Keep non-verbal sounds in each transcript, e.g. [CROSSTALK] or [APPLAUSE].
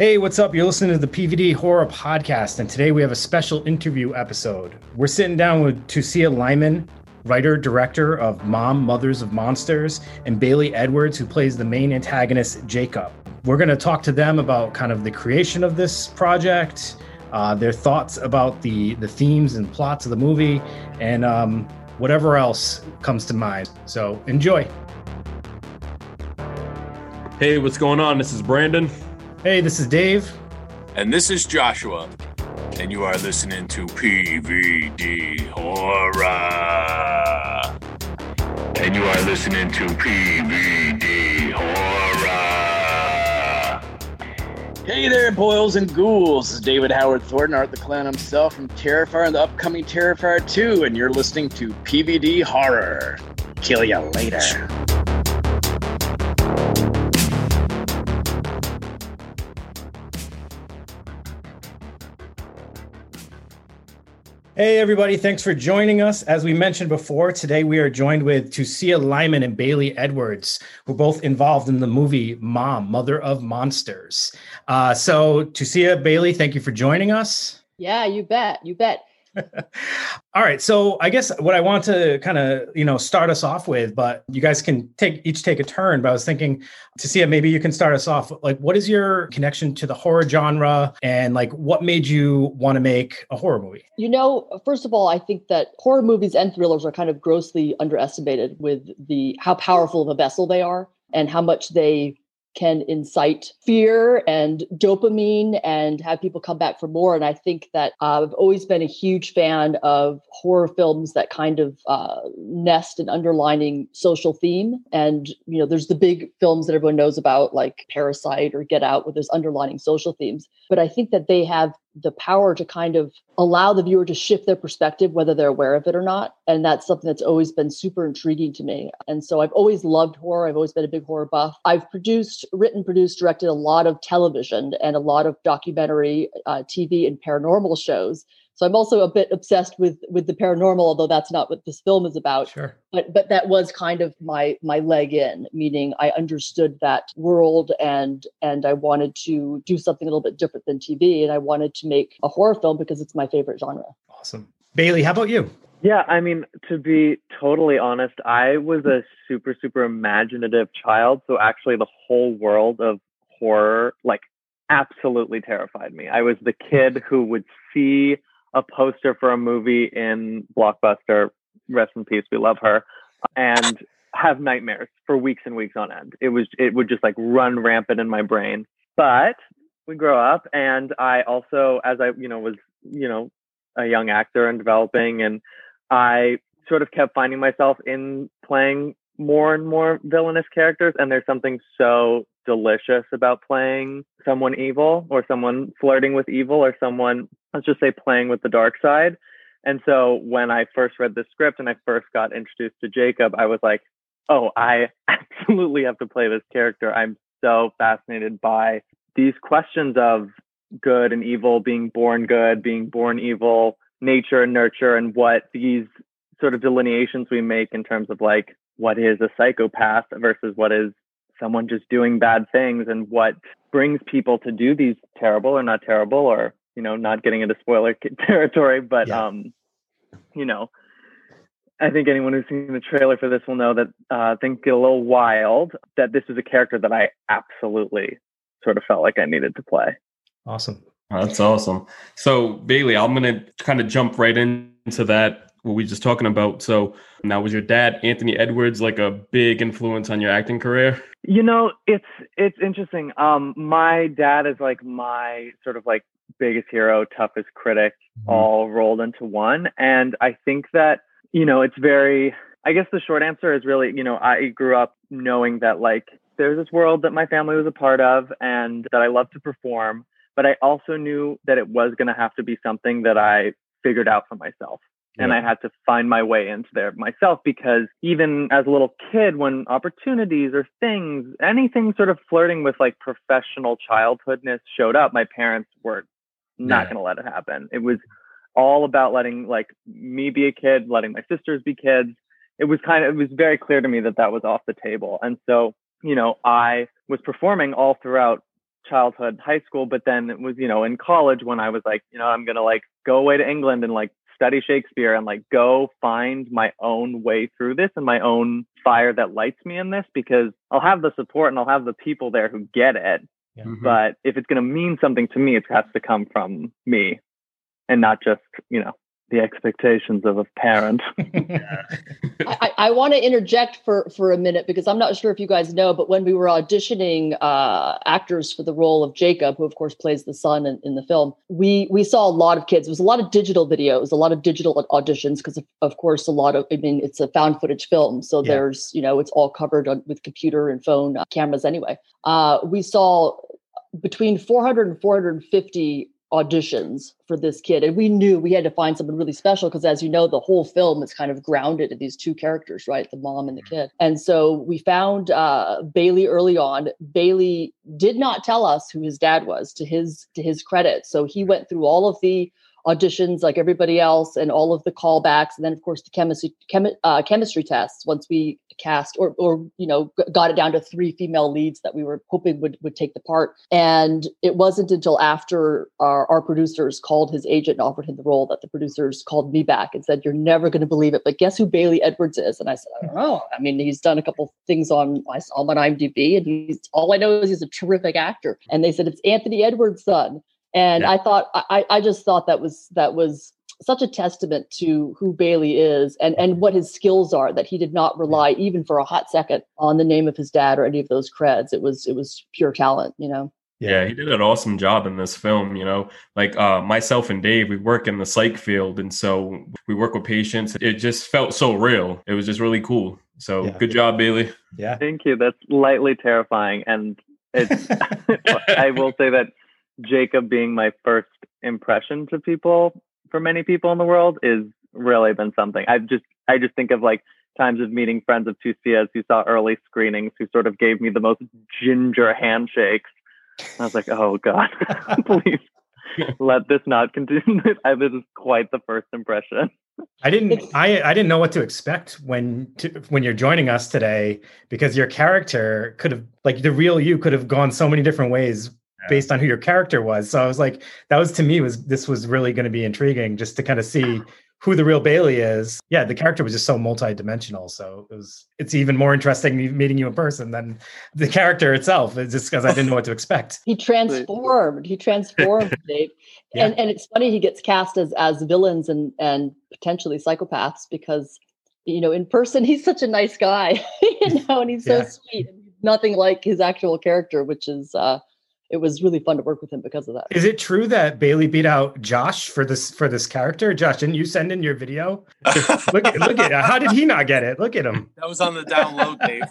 Hey, what's up? You're listening to the PVD Horror Podcast, and today we have a special interview episode. We're sitting down with Tucia Lyman, writer director of Mom, Mothers of Monsters, and Bailey Edwards, who plays the main antagonist, Jacob. We're going to talk to them about kind of the creation of this project, uh, their thoughts about the the themes and plots of the movie, and um, whatever else comes to mind. So enjoy. Hey, what's going on? This is Brandon. Hey, this is Dave. And this is Joshua. And you are listening to PVD Horror. And you are listening to PVD Horror. Hey there, boils and ghouls. This is David Howard Thornton, Art the Clown himself from Terrifier and the upcoming Terrifier 2, and you're listening to PVD Horror. Kill ya later. Hey, everybody. Thanks for joining us. As we mentioned before, today we are joined with Tucia Lyman and Bailey Edwards, who are both involved in the movie Mom, Mother of Monsters. Uh, so, Tucia, Bailey, thank you for joining us. Yeah, you bet. You bet. All right. So I guess what I want to kind of, you know, start us off with, but you guys can take each take a turn. But I was thinking to see if maybe you can start us off. Like, what is your connection to the horror genre and like what made you want to make a horror movie? You know, first of all, I think that horror movies and thrillers are kind of grossly underestimated with the how powerful of a vessel they are and how much they can incite fear and dopamine and have people come back for more. And I think that uh, I've always been a huge fan of horror films that kind of uh, nest an underlining social theme. And, you know, there's the big films that everyone knows about, like Parasite or Get Out, where there's underlining social themes. But I think that they have the power to kind of allow the viewer to shift their perspective, whether they're aware of it or not. And that's something that's always been super intriguing to me. And so I've always loved horror. I've always been a big horror buff. I've produced, written, produced, directed a lot of television and a lot of documentary uh, TV and paranormal shows. So I'm also a bit obsessed with with the paranormal, although that's not what this film is about. Sure. But but that was kind of my my leg in, meaning I understood that world and and I wanted to do something a little bit different than TV, and I wanted to make a horror film because it's my favorite genre. Awesome, Bailey. How about you? Yeah, I mean, to be totally honest, I was a super, super imaginative child. So actually, the whole world of horror, like, absolutely terrified me. I was the kid who would see a poster for a movie in Blockbuster. Rest in peace. We love her. And have nightmares for weeks and weeks on end. It was it would just like run rampant in my brain. But we grow up and I also as I, you know, was, you know, a young actor and developing and I sort of kept finding myself in playing more and more villainous characters and there's something so delicious about playing someone evil or someone flirting with evil or someone let's just say playing with the dark side. And so when i first read the script and i first got introduced to jacob i was like oh i [LAUGHS] absolutely have to play this character. I'm so fascinated by these questions of good and evil being born good being born evil nature and nurture and what these sort of delineations we make in terms of like what is a psychopath versus what is someone just doing bad things and what brings people to do these terrible or not terrible or you know not getting into spoiler [LAUGHS] territory but yeah. um you know i think anyone who's seen the trailer for this will know that uh, things get a little wild that this is a character that i absolutely sort of felt like i needed to play awesome that's awesome so bailey i'm gonna kind of jump right into that what we just talking about. So now was your dad, Anthony Edwards, like a big influence on your acting career? You know, it's it's interesting. Um, my dad is like my sort of like biggest hero, toughest critic, mm-hmm. all rolled into one. And I think that, you know, it's very I guess the short answer is really, you know, I grew up knowing that like there's this world that my family was a part of and that I love to perform. But I also knew that it was going to have to be something that I figured out for myself and I had to find my way into there myself because even as a little kid, when opportunities or things, anything sort of flirting with like professional childhoodness showed up, my parents were not yeah. going to let it happen. It was all about letting like me be a kid, letting my sisters be kids. It was kind of, it was very clear to me that that was off the table. And so, you know, I was performing all throughout childhood, high school, but then it was, you know, in college when I was like, you know, I'm going to like go away to England and like study Shakespeare and like go find my own way through this and my own fire that lights me in this because I'll have the support and I'll have the people there who get it. Mhm. But if it's going to mean something to me, it has to come from me and not just, you know, the expectations of a parent. [LAUGHS] I, I want to interject for for a minute because I'm not sure if you guys know, but when we were auditioning uh, actors for the role of Jacob, who of course plays the son in, in the film, we we saw a lot of kids. It was a lot of digital videos, a lot of digital auditions because of, of course a lot of I mean it's a found footage film, so Yeah. there's you know it's all covered on, with computer and phone uh, cameras anyway. Uh, we saw between 400 and 450 auditions for this kid and we knew we had to find someone really special because as you know the whole film is kind of grounded in these two characters right? The mom and the kid. And so we found uh, bailey early on. Bailey did not tell us who his dad was to his to his credit. So he went through all of the auditions like everybody else and all of the callbacks and then of course the chemistry chemi- uh, chemistry tests once we cast or or you know got it down to three female leads that we were hoping would would take the part. And it wasn't until after our, our producers called his agent and offered him the role that the producers called me back and said you're never going to believe it but guess who bailey edwards is? And i said i don't know. I mean he's done a couple things on i saw him on imdb and he's all i know is he's a terrific actor. And they said it's anthony edwards son and Yeah. i thought i i just thought that was that was such a testament to who Bailey is and and what his skills are that he did not rely even for a hot second on the name of his dad or any of those creds it was it was pure talent you know Yeah, he did an awesome job in this film. You know, like uh, myself and Dave, we work in the psych field, and so we work with patients. It just felt so real. It was just really cool. So Yeah. good job, Bailey. yeah. Thank you. That's lightly terrifying. And it's, [LAUGHS] [LAUGHS] I will say that Jacob being my first impression to people for many people in the world is really been something. I've just, I just think of like times of meeting friends of Tucias who saw early screenings who sort of gave me the most ginger handshakes. I was like, oh God, [LAUGHS] [LAUGHS] please let this not continue. [LAUGHS] I, this is quite the first impression. I didn't I I didn't know what to expect when to, when you're joining us today because your character could have like the real you could have gone so many different ways based on who your character was. So I was like that was to me was this was really going to be intriguing just to kind of see who the real Bailey is. Yeah, the character was just so multi-dimensional. So it was it's even more interesting meeting you in person than the character itself. It's just because I didn't know what to expect. [LAUGHS] he transformed he transformed [LAUGHS] Dave Yeah. and and it's funny he gets cast as as villains and and potentially psychopaths because you know in person [LAUGHS] he's such a nice guy you know and he's so Yeah. sweet and nothing like his actual character which is uh it was really fun to work with him because of that Is it true that Bailey beat out Josh for this for this character? Josh, didn't you send in your video? [LAUGHS] Look at look at how did he not get it? Look at him. That was on the download, Dave.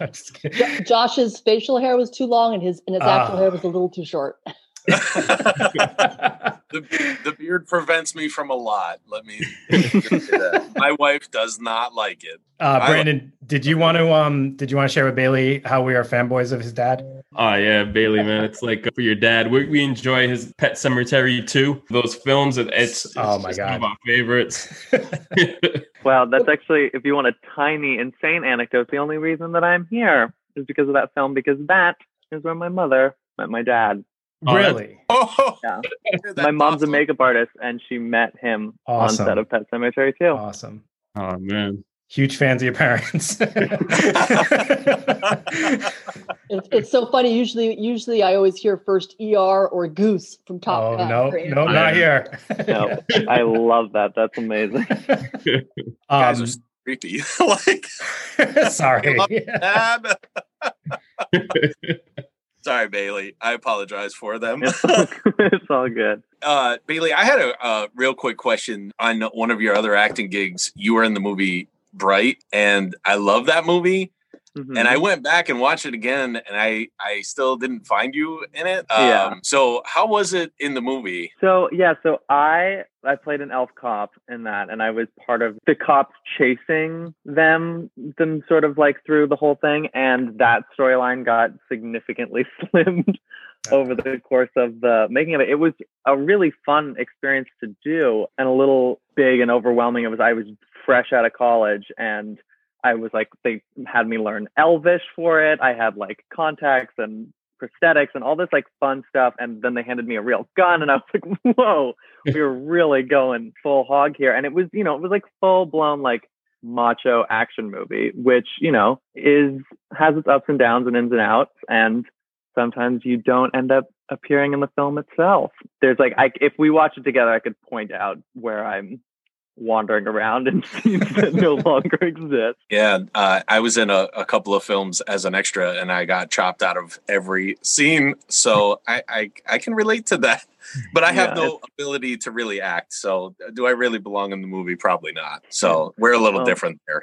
I'm [LAUGHS] just kidding. Jo- Josh's facial hair was too long and his and his actual Ah. hair was a little too short. [LAUGHS] the, the beard prevents me from a lot. Let me. just say that. [LAUGHS] My wife does not like it. Uh, I- Brandon, did you want to um did you want to share with Bailey how we are fanboys of his dad? Oh yeah, Bailey, man. It's like for your dad. We, we enjoy his Pet Sematary Two. Those films. It's, it's Oh, my just one of God. our favorites. [LAUGHS] Wow, that's actually, if you want a tiny, insane anecdote, the only reason that I'm here is because of that film, because that is where my mother met my dad. Oh, that's- really? [LAUGHS] Oh, Yeah. [LAUGHS] my mom's awesome. a makeup artist, and she met him Awesome. on set of Pet Sematary Two. Awesome. oh man. Huge fans of your parents. [LAUGHS] It's, it's so funny. Usually, usually I always hear first ER or Goose from Top oh Gun. no, right? no, not here. No, I love that. That's amazing. guys um, are creepy. like, sorry. Sorry, Bailey. I apologize for them. [LAUGHS] It's all, good. Uh, Bailey, I had a, a real quick question on one of your other acting gigs. You were in the movie Bright, and I love that movie. Mhm. And I went back and watched it again, and I I still didn't find you in it. Um, Yeah. So how was it in the movie? So yeah, so I I played an elf cop in that, and I was part of the cops chasing them, them sort of like through the whole thing, and that storyline got significantly [LAUGHS] slimmed over the course of the making of it. It was a really fun experience to do, and a little big and overwhelming. It was I was fresh out of college, and I was like they had me learn Elvish for it. I had like contacts and prosthetics and all this like fun stuff. And then they handed me a real gun, and I was like, whoa, we were really going full hog here. And it was, you know, it was like full blown like macho action movie, which you know is has its ups and downs and ins and outs, and sometimes you don't end up appearing in the film itself. There's like, I, if we watch it together, I could point out where I'm wandering around in [LAUGHS] scenes that no [LAUGHS] longer exist. Yeah, uh, I was in a, a, couple of films as an extra, and I got chopped out of every scene. So I I, I can relate to that, [LAUGHS] but I have yeah, no ability to really act. So do I really belong in the movie? Probably not. So we're a little well, different there.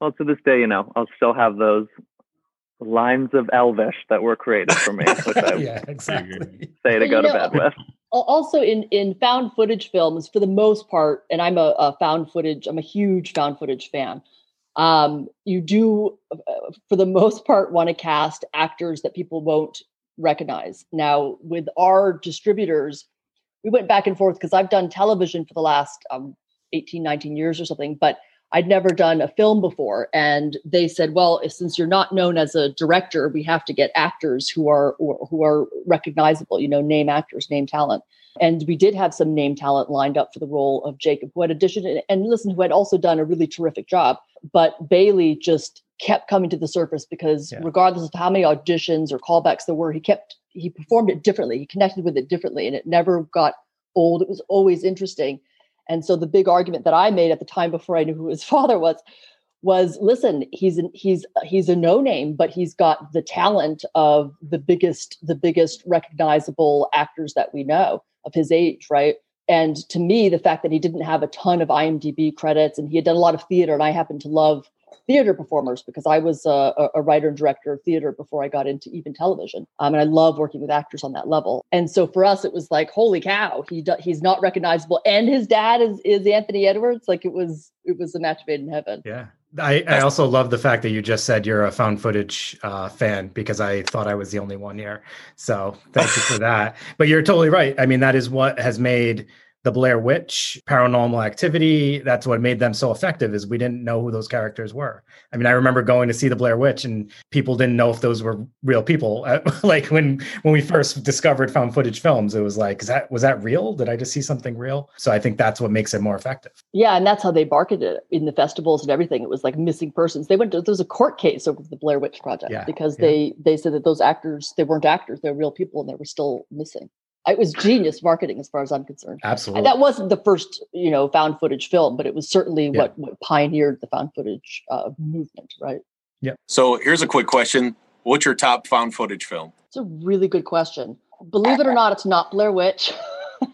Well, to this day, you know, I'll still have those lines of Elvish that were created for me, which I yeah, exactly. say to go to bed with also in in found footage films for the most part and i'm a, a found footage i'm a huge found footage fan. Um, you do uh, for the most part want to cast actors that people won't recognize. Now with our distributors we went back and forth because i've done television for the last um, 18 19 years or something but I'd never done a film before. And they said, well, since you're not known as a director, we have to get actors who are who are recognizable, you know, name actors, name talent. And we did have some name talent lined up for the role of Jacob, who had auditioned and listen, who had also done a really terrific job. But Bailey just kept coming to the surface because yeah. regardless of how many auditions or callbacks there were, he kept he performed it differently. He connected with it differently, and it never got old. It was always interesting. And so the big argument that I made at the time before I knew who his [LAUGHS] father was was listen he's he's he's a no name but he's got the talent of the biggest the biggest recognizable actors that we know of his age right? And to me the fact that he didn't have a ton of IMDb credits and he had done a lot of theater and I happen to love theater performers because I was a, a, writer and director of theater before I got into even television. Um, and I love working with actors on that level. And so for us, it was like, holy cow, he do, he's not recognizable, and his dad is is Anthony Edwards. Like it was it was a match made in heaven. Yeah. I, I also love the fact that you just said you're a found footage uh, fan because I thought I was the only one here. So thank you for [LAUGHS] that. But you're totally right. I mean, that is what has made the Blair Witch, Paranormal Activity. That's what made them so effective is we didn't know who those characters were. I mean, I remember going to see the Blair Witch and people didn't know if those were real people. [LAUGHS] Uh, like when when we first discovered found footage films, it was like, is that was that real? Did I just see something real? So I think that's what makes it more effective. Yeah, and that's how they marketed it in the festivals and everything. It was like missing persons. They went to there was a court case over the Blair Witch Project yeah, because yeah. they they said that those actors they weren't actors, they're real people and they were still missing it was genius marketing as far as I'm concerned. Absolutely. And that wasn't the first, you know, found footage film, but it was certainly yeah. what, what, pioneered the found footage uh, movement, right? Yeah. So here's a quick question. What's your top found footage film? It's a really good question. Believe it or not, it's not Blair Witch. [LAUGHS]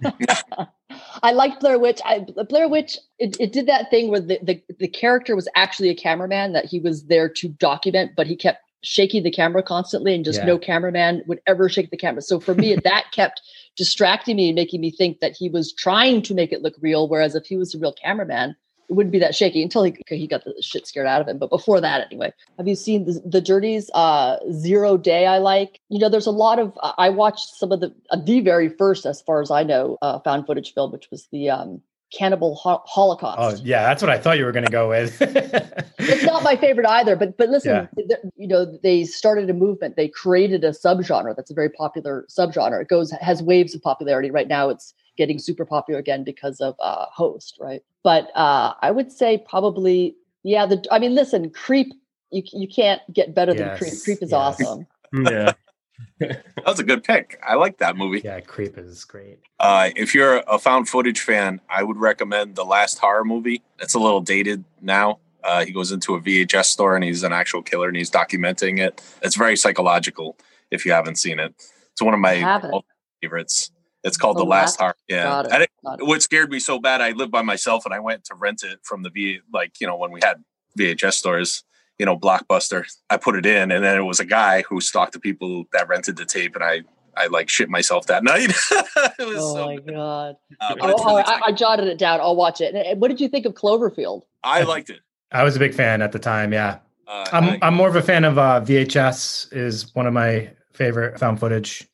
[LAUGHS] I liked Blair Witch. I, Blair Witch, it, it did that thing where the, the, the character was actually a cameraman that he was there to document, but he kept shaking the camera constantly and just yeah. no cameraman would ever shake the camera. So for me, [LAUGHS] that kept distracting me and making me think that he was trying to make it look real. Whereas if he was a real cameraman, it wouldn't be that shaky until he, he got the shit scared out of him. But before that, anyway, have you seen the, the Dirties uh, Zero Day? I like, you know, there's a lot of, I watched some of the, uh, the very first, as far as I know, uh, found footage film, which was the, um, cannibal ho- holocaust. Oh yeah, that's what I thought you were going to go with. [LAUGHS] it's not my favorite either, but but listen, yeah. you know, they started a movement. They created a subgenre that's a very popular subgenre. It goes has waves of popularity right now. It's getting super popular again because of uh, host, right? But uh, I would say probably yeah. The I mean, listen, creep. You you can't get better yes. than creep. Creep is yes. awesome. yeah. [LAUGHS] that was a good pick. I like that movie. Yeah, Creep is great. Uh, if you're a found footage fan, I would recommend the last horror movie. It's a little dated now. Uh, he goes into a VHS store and he's an actual killer and he's documenting it. It's very psychological. If you haven't seen it, it's one of my favorites. It's called The, the Last, Horror. Yeah. It. What scared me so bad, I lived by myself and I went to rent it from the V, like you know when we had VHS stores you know, Blockbuster. I put it in, and then it was a guy who stalked the people that rented the tape, and I I like shit myself that night. [LAUGHS] oh so my god! Uh, oh, really I, I, jotted it down. I'll watch it. What did you think of Cloverfield? I liked it. I was a big fan at the time. Yeah, uh, I'm I, am more of a fan of uh, VHS. Is one of my favorite found footage.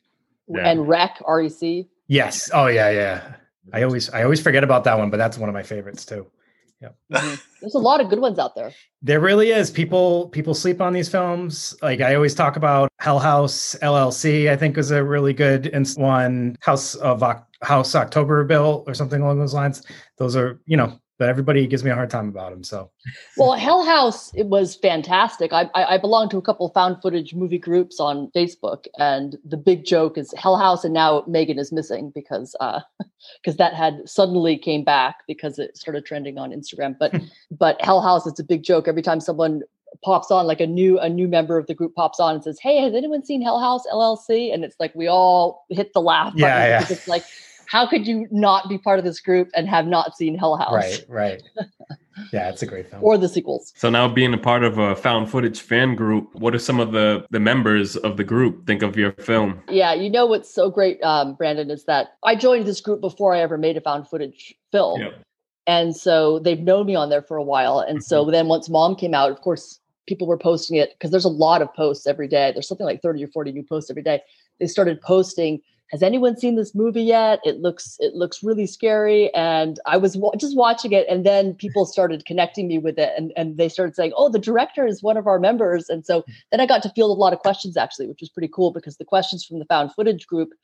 Yeah. And Rec REC. Yes. Oh yeah, yeah. I always I always forget about that one, but that's one of my favorites too. Yep. [LAUGHS] Mhm. There's a lot of good ones out there. There really is. People people sleep on these films. Like I always talk about Hell House LLC. I think was a really good one. House of House October Bill or something along those lines. Those are you know, but everybody gives me a hard time about him. So Well, Hell House it was fantastic. I, I I belong to a couple of found footage movie groups on Facebook, and the big joke is Hell House, and now Megan is missing because uh [LAUGHS] because that had suddenly came back because it started trending on Instagram. But [LAUGHS] but Hell House, it's a big joke every time someone pops on like a new a new member of the group pops on and says hey has anyone seen hell house llc and it's like we all hit the laugh Yeah, button yeah. it's like how could you not be part of this group and have not seen hell house right, right. [LAUGHS] Yeah, it's a great film. or the sequels So now being a part of a found footage fan group, what do some of the the members of the group think of your film? Yeah, you know what's so great, um, Brandon, is that I joined this group before I ever made a found footage film. Yep. And so they've known me on there for a while. And so then once mom came out, of course, people were posting it because there's a lot of posts every day. There's something like 30 or 40 new posts every day. They started posting, has anyone seen this movie yet? It looks it looks really scary. And I was wa- just watching it and then people started connecting me with it and, and they started saying, oh, the director is one of our members. And so then I got to field a lot of questions actually, which was pretty cool because the questions from the found footage group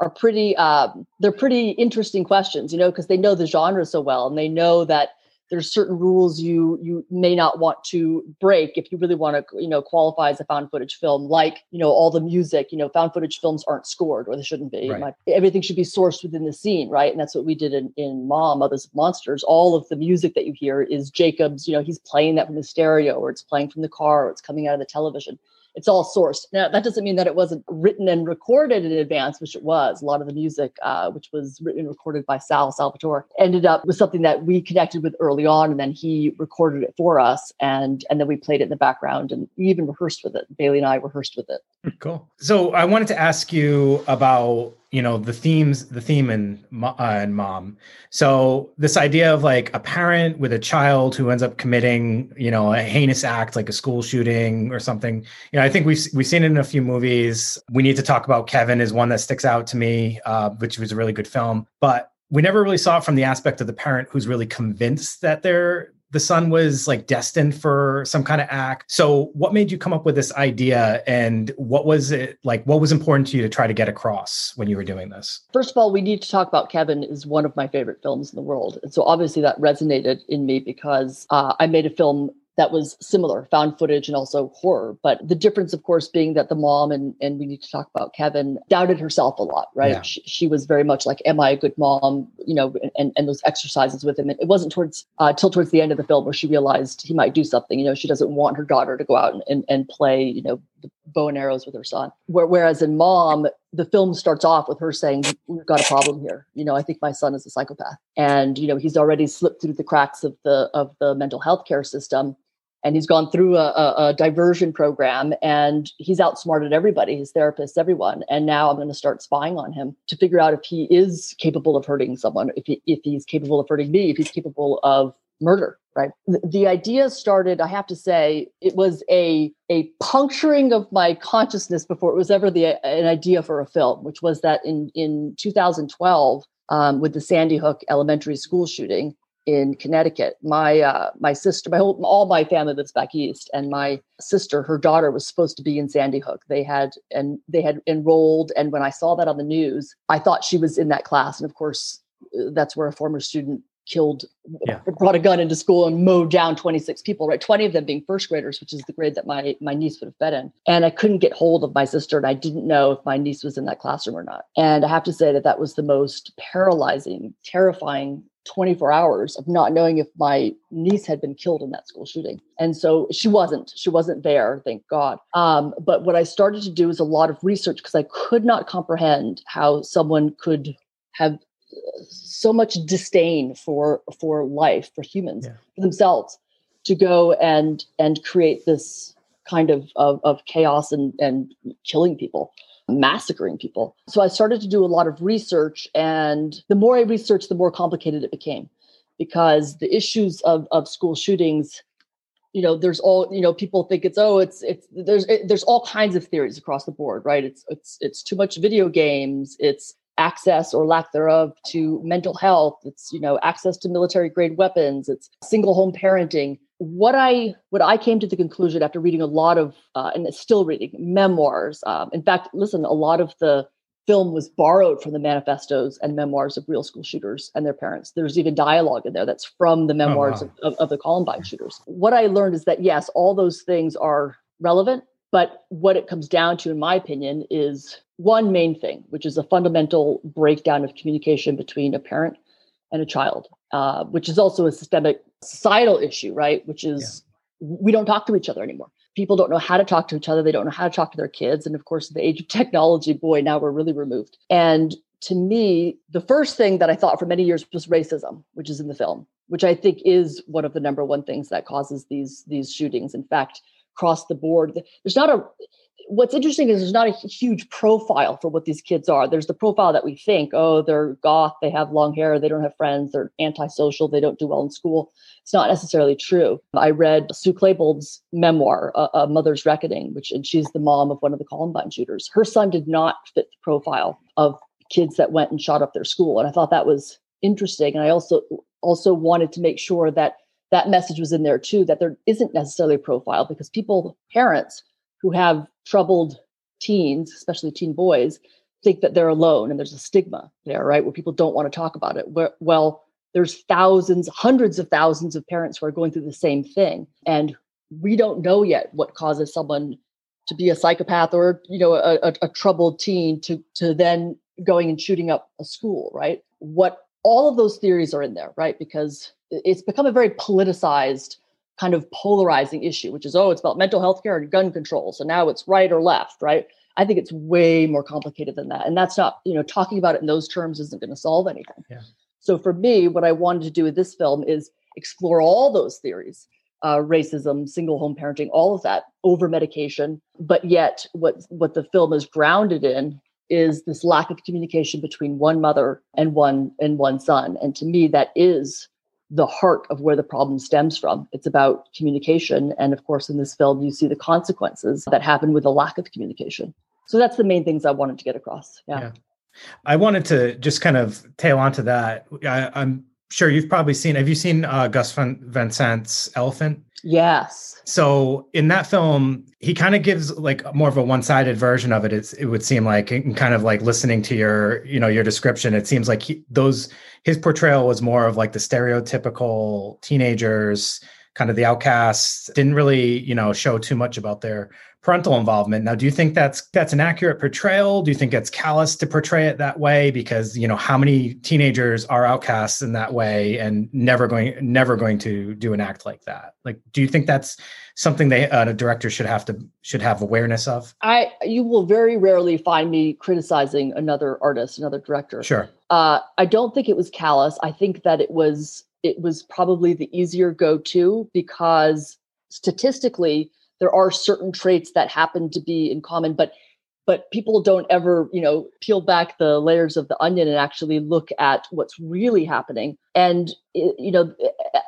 are pretty um, they're pretty interesting questions, you know, because they know the genre so well and they know that there's certain rules you you may not want to break if you really want to you know qualify as a found footage film like you know all the music you know found footage films aren't scored or they shouldn't be. Right. Everything should be sourced within the scene right? And that's what we did in, in mom mothers of monsters. All of the music that you hear is jacob's you know he's playing that from the stereo or it's playing from the car or it's coming out of the television it's all sourced. Now, that doesn't mean that it wasn't written and recorded in advance, which it was. A lot of the music, uh, which was written and recorded by Sal Salvatore, ended up with something that we connected with early on, and then he recorded it for us, and and then we played it in the background, and we even rehearsed with it. Bailey and I rehearsed with it. Cool. So I wanted to ask you about you know the themes, the theme in uh, in Mom. So this idea of like a parent with a child who ends up committing you know a heinous act like a school shooting or something. You know, I think we've we've seen it in a few movies. We need to talk about Kevin is one that sticks out to me, uh, which was a really good film, but. We never really saw it from the aspect of the parent who's really convinced that they're the son was like destined for some kind of act. So, what made you come up with this idea, and what was it like? What was important to you to try to get across when you were doing this? First of all, we need to talk about Kevin is one of my favorite films in the world, and so obviously that resonated in me because uh, I made a film that was similar, found footage and also horror. But the difference, of course, being that the mom and and we need to talk about Kevin doubted herself a lot, right? Yeah. She, she was very much like, "Am I a good mom?" You know, and and those exercises with him. and It wasn't towards uh, till towards the end of the film where she realized he might do something. You know, she doesn't want her daughter to go out and and, and play, you know, the bow and arrows with her son. Where, whereas in Mom, the film starts off with her saying, "We've got a problem here. You know, I think my son is a psychopath, and you know, he's already slipped through the cracks of the of the mental health care system." And he's gone through a, a, a diversion program and he's outsmarted everybody, his therapists, everyone. And now I'm going to start spying on him to figure out if he is capable of hurting someone, if, he, if he's capable of hurting me, if he's capable of murder right the, the idea started i have to say it was a a puncturing of my consciousness before it was ever the an idea for a film which was that in in 2012 um, with the sandy hook elementary school shooting in connecticut. My uh, my sister my whole all my family lives back east and my sister her daughter was supposed to be in sandy hook. They had and they had enrolled and when i saw that on the news i thought she was in that class. And of course uh, that's where a former student killed Yeah. [LAUGHS] brought a gun into school and mowed down 26 people right? 20 of them being first graders which is the grade that my my niece would have been in. And i couldn't get hold of my sister and i didn't know if my niece was in that classroom or not. And i have to say that that was the most paralyzing terrifying 24 hours of not knowing if my niece had been killed in that school shooting. And so she wasn't she wasn't there thank god. Um, but what i started to do is a lot of research because i could not comprehend how someone could have so much disdain for for life for humans Yeah. for themselves to go and and create this kind of of, of chaos and and killing people massacring people so i started to do a lot of research and the more i researched the more complicated it became because the issues of of school shootings you know there's all you know people think it's oh it's it's there's it, there's all kinds of theories across the board right it's it's it's too much video games it's access or lack thereof to mental health it's you know access to military grade weapons it's single home parenting what i what i came to the conclusion after reading a lot of uh, and still reading memoirs um, in fact listen a lot of the film was borrowed from the manifestos and memoirs of real school shooters and their parents. There's even dialogue in there that's from the oh, memoirs oh, wow. of, of, of the Columbine shooters. What I learned is that, yes, all those things are relevant, but what it comes down to, in my opinion, is one main thing, which is a fundamental breakdown of communication between a parent and a child, uh, which is also a systemic societal issue, right? Which is yeah. we don't talk to each other anymore people don't know how to talk to each other. They don't know how to talk to their kids. And of course, the age of technology, boy, now we're really removed. And to me, the first thing that I thought for many years was racism, which is in the film, which I think is one of the number one things that causes these these shootings. In fact, across the board, there's not a what's interesting is there's not a huge profile for what these kids are. There's the profile that we think, oh, they're goth, they have long hair, they don't have friends, they're antisocial, they don't do well in school. It's not necessarily true. I read Sue Klebold's memoir, a Mother's Reckoning, which and she's the mom of one of the Columbine shooters. Her son did not fit the profile of kids that went and shot up their school, and I thought that was interesting. And I also also wanted to make sure that that message was in there too, that there isn't necessarily a profile because people, parents who have troubled teens, especially teen boys, think that they're alone and there's a stigma there, right? Where people don't want to talk about it. Where, well, there's thousands, hundreds of thousands of parents who are going through the same thing. And we don't know yet what causes someone to be a psychopath or, you know, a, a, a troubled teen to, to then going and shooting up a school, right? What all of those theories are in there, right? Because it's become a very politicized kind of polarizing issue, which is, oh, it's about mental health care and gun control. So now it's right or left, right? I think it's way more complicated than that. And that's not, you know, talking about it in those terms isn't going to solve anything. Yeah. So for me, what I wanted to do with this film is explore all those theories uh, racism, single home parenting, all of that, over medication. But yet, what what the film is grounded in is this lack of communication between one mother and one and one son. And to me, that is the heart of where the problem stems from. It's about communication. And of course, in this film, you see the consequences that happen with a lack of communication. So that's the main things I wanted to get across. Yeah. yeah. I wanted to just kind of tail onto that. I, am sure you've probably seen, have you seen uh, Gus Van, Sant's Elephant? Yes. So in that film, he kind of gives like more of a one-sided version of it. It's, it would seem like, and kind of like listening to your, you know, your description, it seems like he, those his portrayal was more of like the stereotypical teenagers, kind of the outcasts. Didn't really, you know, show too much about their parental involvement. Now, do you think that's that's an accurate portrayal? Do you think it's callous to portray it that way? Because you know, how many teenagers are outcasts in that way and never going never going to do an act like that? Like, do you think that's something they uh, a director should have to should have awareness of? I you will very rarely find me criticizing another artist, another director. Sure. Uh, I don't think it was callous. I think that it was it was probably the easier go to because statistically there are certain traits that happen to be in common but but people don't ever you know peel back the layers of the onion and actually look at what's really happening and you know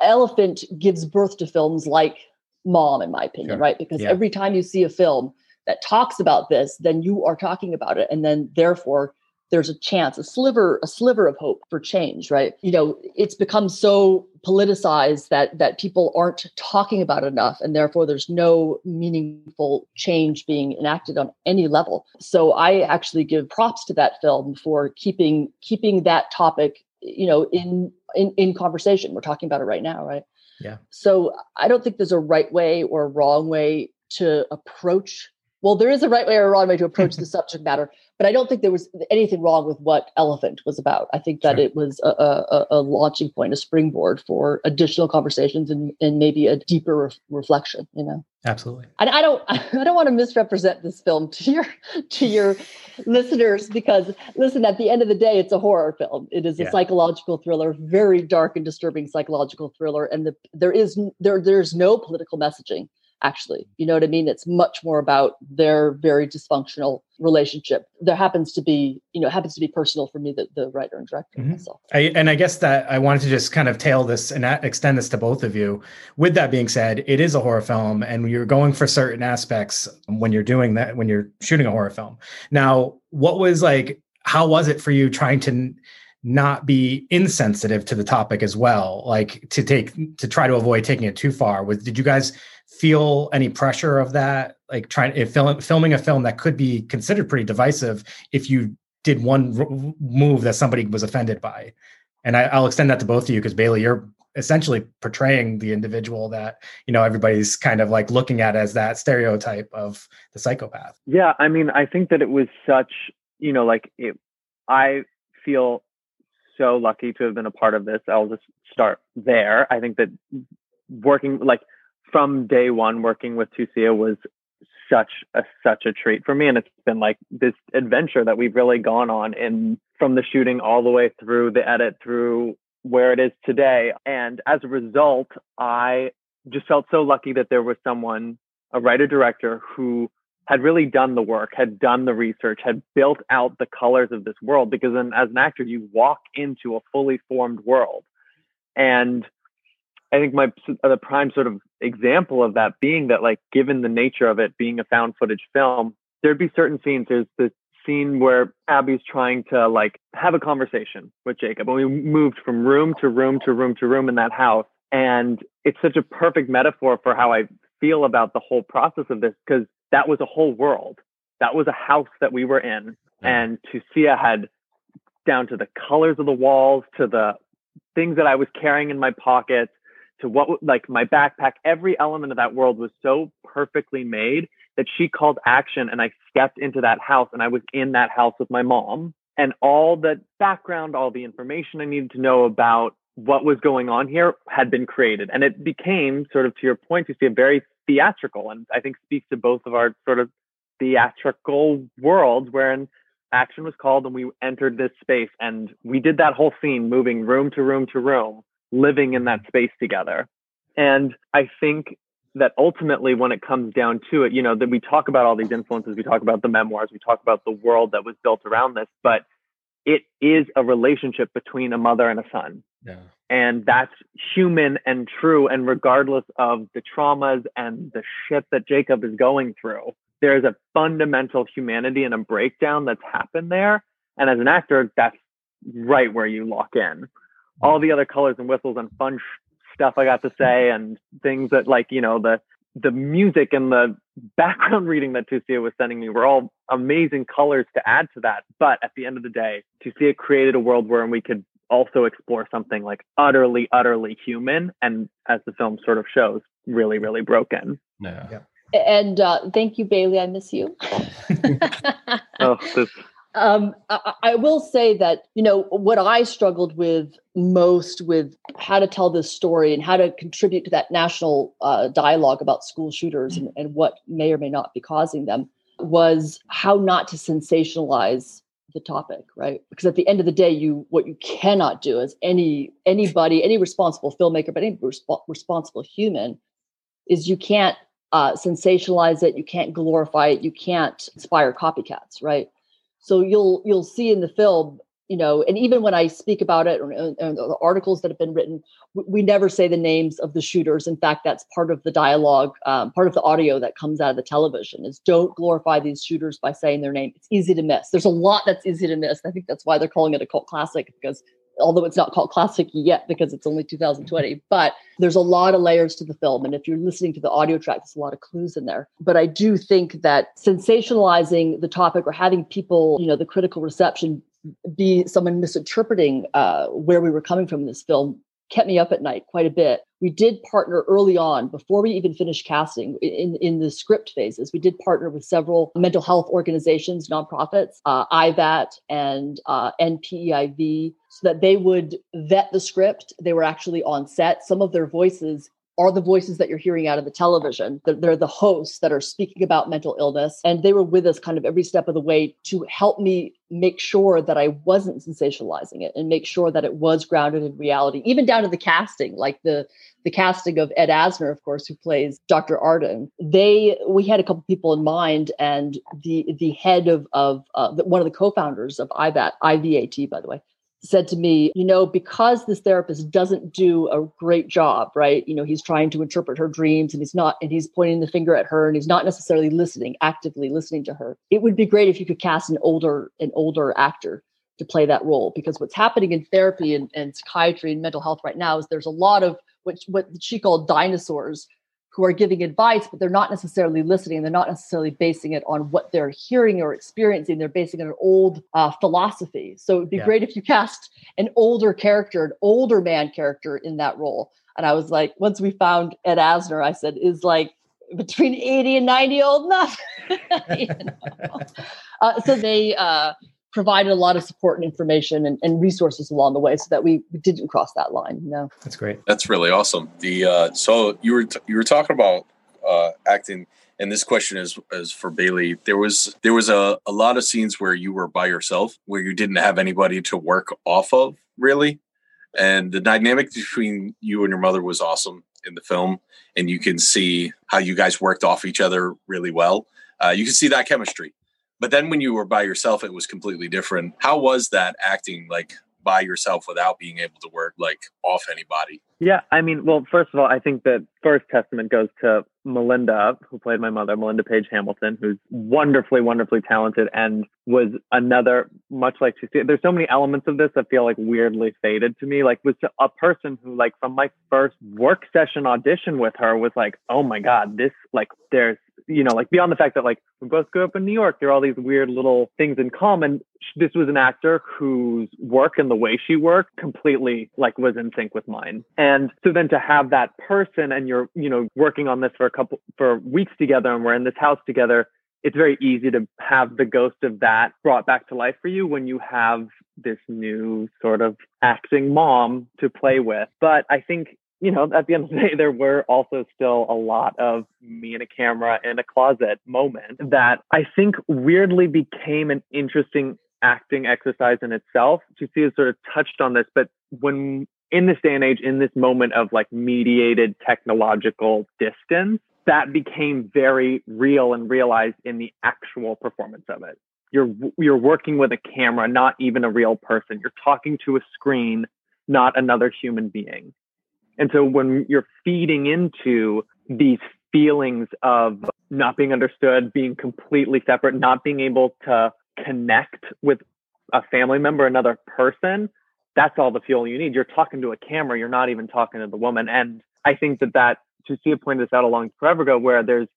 elephant gives birth to films like mom in my opinion sure. right because yeah. every time you see a film that talks about this then you are talking about it and then therefore there's a chance a sliver a sliver of hope for change right? You know it's become so politicized that that people aren't talking about enough and therefore there's no meaningful change being enacted on any level. So i actually give props to that film for keeping keeping that topic you know in in in conversation. We're talking about it right now right? Yeah. So i don't think there's a right way or a wrong way to approach well, there is a right way or a wrong way to approach the [LAUGHS] subject matter, but I don't think there was anything wrong with what Elephant was about. I think that sure. it was a, a, a, launching point, a springboard for additional conversations and, and maybe a deeper re- reflection. You know, absolutely. And I don't, [LAUGHS] I don't want to misrepresent this film to your to your listeners because listen, at the end of the day, it's a horror film. It is a yeah. psychological thriller, very dark and disturbing psychological thriller, and the, there is there there's no political messaging actually. You know what I mean? It's much more about their very dysfunctional relationship. There happens to be, you know, happens to be personal for me, the, the writer and director mm-hmm. myself. I, and I guess that I wanted to just kind of tail this and extend this to both of you. With that being said, it is a horror film and you're going for certain aspects when you're doing that, when you're shooting a horror film. Now, what was like how was it for you trying to not be insensitive to the topic as well like to take to try to avoid taking it too far was did you guys feel any pressure of that like trying if film, filming a film that could be considered pretty divisive if you did one r- move that somebody was offended by. And I, will extend that to both of you because bailey you're essentially portraying the individual that you know everybody's kind of like looking at as that stereotype of the psychopath. Yeah i mean i think that it was such you know like it, i feel so lucky to have been a part of this. I'll just start there. I think that working like from day one working with Tucia was such a such a treat for me and it's been like this adventure that we've really gone on in from the shooting all the way through the edit through where it is today. And as a result, I just felt so lucky that there was someone, a writer director, who had really done the work, had done the research, had built out the colors of this world. Because then, as an actor, you walk into a fully formed world. And I think my uh, the prime sort of example of that being that, like, given the nature of it being a found footage film, there'd be certain scenes. There's this scene where Abby's trying to like have a conversation with Jacob. And we moved from room to room to room to room in that house. And it's such a perfect metaphor for how I feel about the whole process of this because that was a whole world. That was a house that we were in. And Tucia had down to the colors of the walls, to the things that I was carrying in my pockets, to what like my backpack, every element of that world was so perfectly made that she called action and I stepped into that house and I was in that house with my mom and all the background, all the information I needed to know about what was going on here had been created. And it became sort of to your point, you see a very theatrical and I think speaks to both of our sort of theatrical worlds wherein action was called and we entered this space and we did that whole scene moving room to room to room, living in that space together. And I think that ultimately when it comes down to it you know that we talk about all these influences we talk about the memoirs we talk about the world that was built around this but it is a relationship between a mother and a son yeah. and that's human and true and regardless of the traumas and the shit that jacob is going through there's a fundamental humanity and a breakdown that's happened there and as an actor that's right where you lock in all the other colors and whistles and fun stuff I got to say and things that like, you know, the the music and the background reading that Tucia was sending me were all amazing colors to add to that. But at the end of the day, Tucia created a world where we could also explore something like utterly, utterly human and as the film sort of shows, really, really broken. Yeah. yeah. And uh, thank you, Bailey. I miss you. oh, this [LAUGHS] um, I, I, will say that you know what I struggled with most with how to tell this story and how to contribute to that national uh, dialogue about school shooters and, and what may or may not be causing them was how not to sensationalize the topic right? Because at the end of the day you what you cannot do as any anybody any responsible filmmaker but any resp- responsible human is you can't uh, sensationalize it you can't glorify it you can't inspire copycats right so you'll you'll see in the film, you know, and even when I speak about it or, or the articles that have been written, we never say the names of the shooters. In fact, that's part of the dialogue, um, part of the audio that comes out of the television is don't glorify these shooters by saying their name. It's easy to miss. There's a lot that's easy to miss. I think that's why they're calling it a cult classic because although it's not called classic yet because it's only 2020 but there's a lot of layers to the film. And if you're listening to the audio track there's a lot of clues in there. But i do think that sensationalizing the topic or having people you know the critical reception be someone misinterpreting uh, where we were coming from in this film kept me up at night quite a bit. We did partner early on before we even finished casting in, in the script phases. We did partner with several mental health organizations, nonprofits, uh, IVAT and uh, NPEIV, so that they would vet the script. They were actually on set. Some of their voices are the voices that you're hearing out of the television. They're, they're, the hosts that are speaking about mental illness. And they were with us kind of every step of the way to help me make sure that I wasn't sensationalizing it and make sure that it was grounded in reality, even down to the casting, like the the casting of Ed Asner, of course, who plays Dr. Arden. They we had a couple people in mind, and the the head of of uh, one of the co-founders of IVAT, IVAT, by the way, said to me, you know, because this therapist doesn't do a great job, right? You know, he's trying to interpret her dreams and he's not, and he's pointing the finger at her and he's not necessarily listening, actively listening to her. It would be great if you could cast an older, an older actor to play that role because what's happening in therapy and, and psychiatry and mental health right now is there's a lot of what, what she called dinosaurs who are giving advice, but they're not necessarily listening. They're not necessarily basing it on what they're hearing or experiencing. They're basing it on an old uh, philosophy. So it'd be yeah. great if you cast an older character, an older man character in that role. And I was like, once we found Ed Asner, I said, is like between 80 and 90 old enough. [LAUGHS] [LAUGHS] uh, so they uh, provided a lot of support and information and, and, resources along the way so that we, we didn't cross that line you know that's great that's really awesome the uh, so you were t- you were talking about uh, acting and this question is is for Bailey. There was there was a, a lot of scenes where you were by yourself, where you didn't have anybody to work off of, really. And the dynamic between you and your mother was awesome in the film, and you can see how you guys worked off each other really well. Uh, you can see that chemistry. But then when you were by yourself, it was completely different. How was that acting like by yourself without being able to work like off anybody? Yeah, I mean, well, first of all, I think that first testament goes to Melinda, who played my mother, Melinda Page Hamilton, who's wonderfully, wonderfully talented and was another, much like she there's so many elements of this that feel like weirdly faded to me. Like was a person who like from my first work session audition with her was like, oh my God, this like there's you know, like beyond the fact that like we both grew up in New York, there are all these weird little things in common. This was an actor whose work and the way she worked completely like was in sync with mine. And so then to have that person and you're, you know, working on this for couple for weeks together and we're in this house together, it's very easy to have the ghost of that brought back to life for you when you have this new sort of acting mom to play with. But I think you know, at the end of the [LAUGHS] day, there were also still a lot of me and a camera in a closet moment that I think weirdly became an interesting acting exercise in itself. see, has sort of touched on this, but when in this day and age, in this moment of like mediated technological distance, that became very real and realized in the actual performance of it. You're you're working with a camera, not even a real person. You're talking to a screen, not another human being. And so when you're feeding into these feelings of not being understood, being completely separate, not being able to connect with a family member, another person, that's all the fuel you need. You're talking to a camera, you're not even talking to the woman. And I think that that, Tucia pointed this out a long forever ago, where there's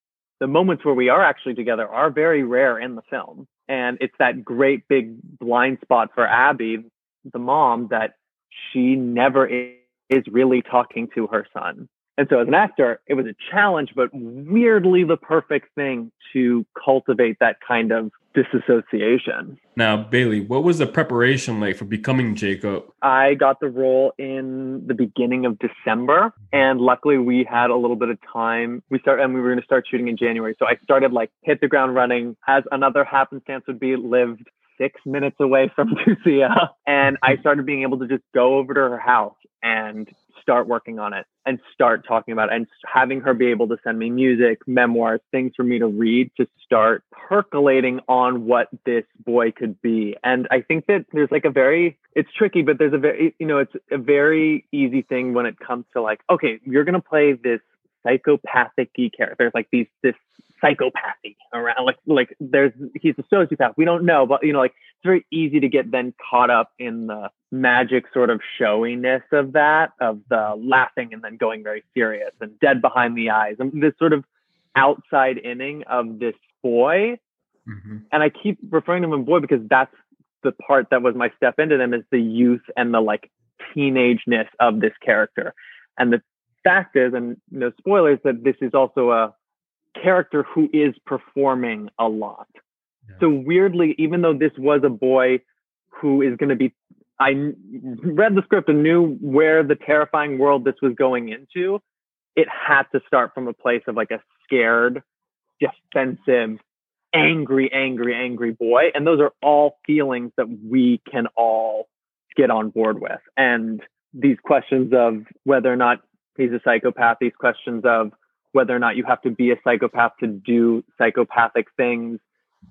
the moments where we are actually together are very rare in the film. And it's that great big blind spot for Abby, the mom, that she never is really talking to her son. And so as an actor, it was a challenge, but weirdly the perfect thing to cultivate that kind of disassociation. Now, Bailey, what was the preparation like for becoming Jacob? I got the role in the beginning of December, and luckily we had a little bit of time. We start and we were going to start shooting in January. So I started like hit the ground running as another happenstance would be lived six minutes away from [LAUGHS] Tucia. And I started being able to just go over to her house and start working on it and start talking about it and having her be able to send me music, memoirs, things for me to read to start percolating on what this boy could be. And I think that there's like a very, it's tricky, but there's a very, you know, it's a very easy thing when it comes to like, okay, you're going to play this psychopathic character. There's like these, this psychopathy around like like there's he's a sociopath we don't know but you know like it's very easy to get then caught up in the magic sort of showiness of that of the laughing and then going very serious and dead behind the eyes and this sort of outside inning of this boy mm-hmm. and i keep referring to him boy because that's the part that was my step into them is the youth and the like teenageness of this character and the fact is and no spoilers that this is also a character who is performing a lot. Yeah. So weirdly, even though this was a boy who is going to be, I read the script and knew where the terrifying world this was going into. It had to start from a place of like a scared, defensive, angry, angry, angry boy. And those are all feelings that we can all get on board with. And these questions of whether or not he's a psychopath, these questions of whether or not you have to be a psychopath to do psychopathic things.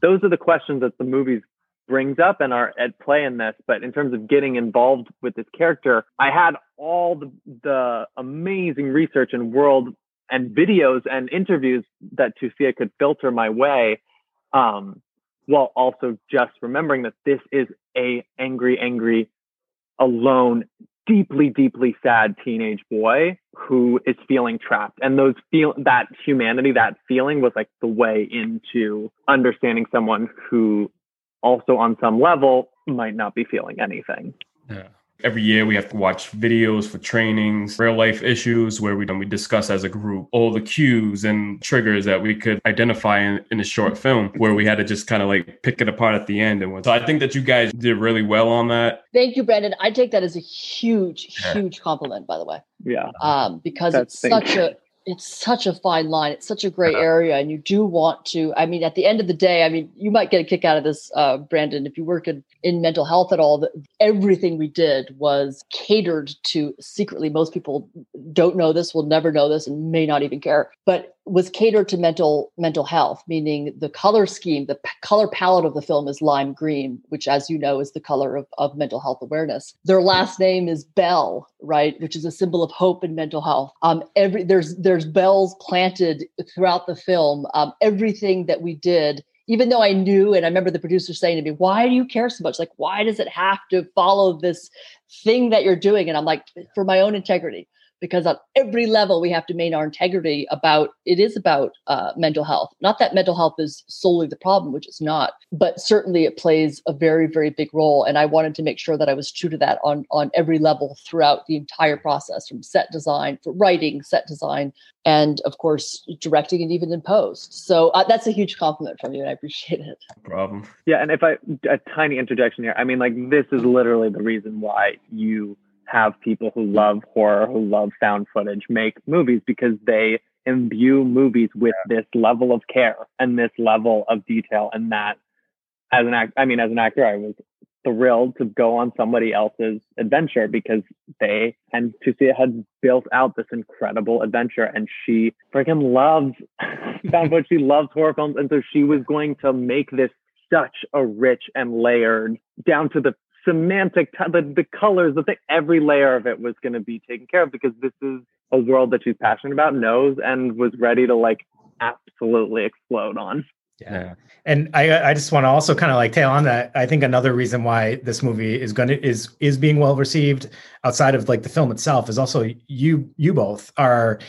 Those are the questions that the movie's brings up and are at play in this. But in terms of getting involved with this character, I had all the, the amazing research and world and videos and interviews that Tucia could filter my way. Um, while also just remembering that this is a angry, angry, alone, deeply, deeply sad teenage boy who is feeling trapped. And those feel that humanity, that feeling was like the way into understanding someone who also on some level might not be feeling anything. Yeah. Every year we have to watch videos for trainings, real life issues where we, we discuss as a group all the cues and triggers that we could identify in, in a short film where we had to just kind of like pick it apart at the end. And so I think that you guys did really well on that. Thank you, Brandon. I take that as a huge, huge compliment, by the way. Yeah. Um, because That's it's such a it's such a fine line. It's such a gray area, and you do want to. I mean, at the end of the day, I mean, you might get a kick out of this, uh, Brandon, if you work in, in mental health at all. That everything we did was catered to secretly. Most people don't know this, will never know this, and may not even care. But was catered to mental mental health meaning the color scheme the p- color palette of the film is lime green which as you know is the color of, of mental health awareness their last name is bell right which is a symbol of hope and mental health um every there's there's bells planted throughout the film um everything that we did even though I knew, and I remember the producer saying to me, Why do you care so much? Like, why does it have to follow this thing that you're doing? And I'm like, For my own integrity because on every level we have to maintain our integrity about it is about uh, mental health. Not that mental health is solely the problem which it's not but certainly it plays a very very big role. And i wanted to make sure that i was true to that on on every level throughout the entire process from set design for writing set design and of course directing and even in post. So uh, that's a huge compliment from you and i appreciate it. No problem. Yeah and if i a tiny interjection here i mean like this is literally the reason why you have people who love horror, who love found footage, make movies because they imbue movies with yeah. this level of care and this level of detail. And that, as an act, I mean, as an actor, I was thrilled to go on somebody else's adventure because they and Tucia had built out this incredible adventure and she freaking loves [LAUGHS] found footage. She loves horror films. And so she was going to make this such a rich and layered down to the semantic, t- the, the colors, the thing, every layer of it was going to be taken care of because this is a world that she's passionate about, knows, and was ready to like absolutely explode on. Yeah. And I I just want to also kind of like tail on that. I think another reason why this movie is going to is is being well received outside of like the film itself is also you you both are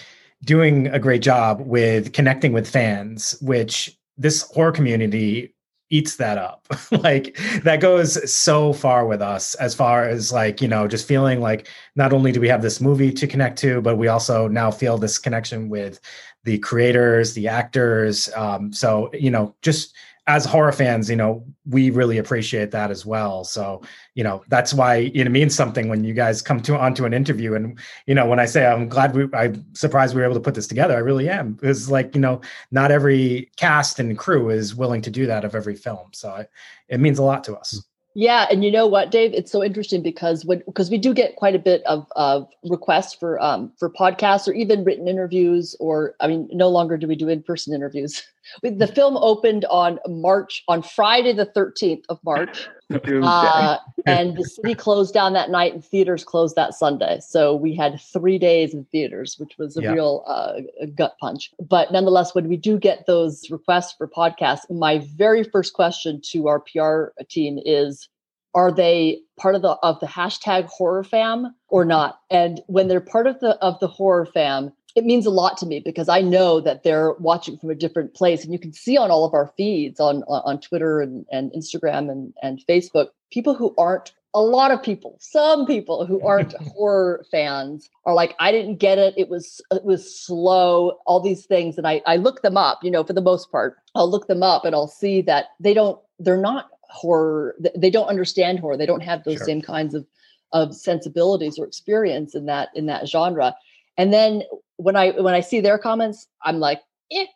doing a great job with connecting with fans, which this horror community eats that up. [LAUGHS] Like that goes so far with us as far as like you know just feeling like not only do we have this movie to connect to but we also now feel this connection with the creators the actors. Um, so you know just as horror fans, you know, we really appreciate that as well. So, you know, that's why it means something when you guys come to onto an interview. And, you know, when I say I'm glad we, I'm surprised we were able to put this together, I really am. It's like, you know, not every cast and crew is willing to do that of every film. So it, it means a lot to us. Yeah, and you know what, Dave? It's so interesting because when because we do get quite a bit of of requests for um for podcasts or even written interviews, or I mean, no longer do we do in person interviews. [LAUGHS] the film opened on March on Friday the thirteenth of March, uh, and the city closed down that night, and theaters closed that Sunday. So we had three days in theaters, which was a yeah. real uh, gut punch. But nonetheless, when we do get those requests for podcasts, my very first question to our PR team is are they part of the of the hashtag horror fam or not and when they're part of the of the horror fam it means a lot to me because i know that they're watching from a different place. And you can see on all of our feeds on on twitter and, and instagram and, and facebook people who aren't a lot of people some people who aren't [LAUGHS] horror fans are like i didn't get it. It was it was slow all these things. And i i look them up you know for the most part i'll look them up and i'll see that they don't they're not horror they don't understand horror. They don't have those sure. same kinds of of sensibilities or experience in that in that genre and then when i when i see their comments i'm like eh.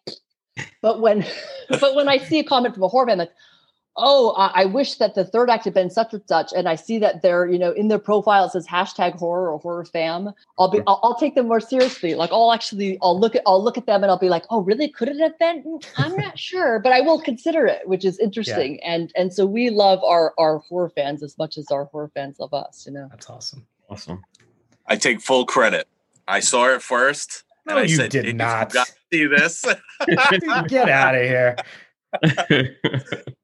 but when [LAUGHS] but when i see a comment from a horror fan like oh, I, I wish that the third act had been such and such, and I see that they're, you know, in their profile it says hashtag horror or horror fam. I'll be, I'll, I'll take them more seriously. Like I'll actually, I'll look at, I'll look at them and I'll be like, oh, really? Could it have been? Mm, I'm not sure, but I will consider it, which is interesting. And and so we love our our horror fans as much as our horror fans love us. You know, That's awesome. Awesome. I take full credit. I saw it first. No, and I you said, did "Dave, not." You got see this. [LAUGHS] [LAUGHS] Get out of here.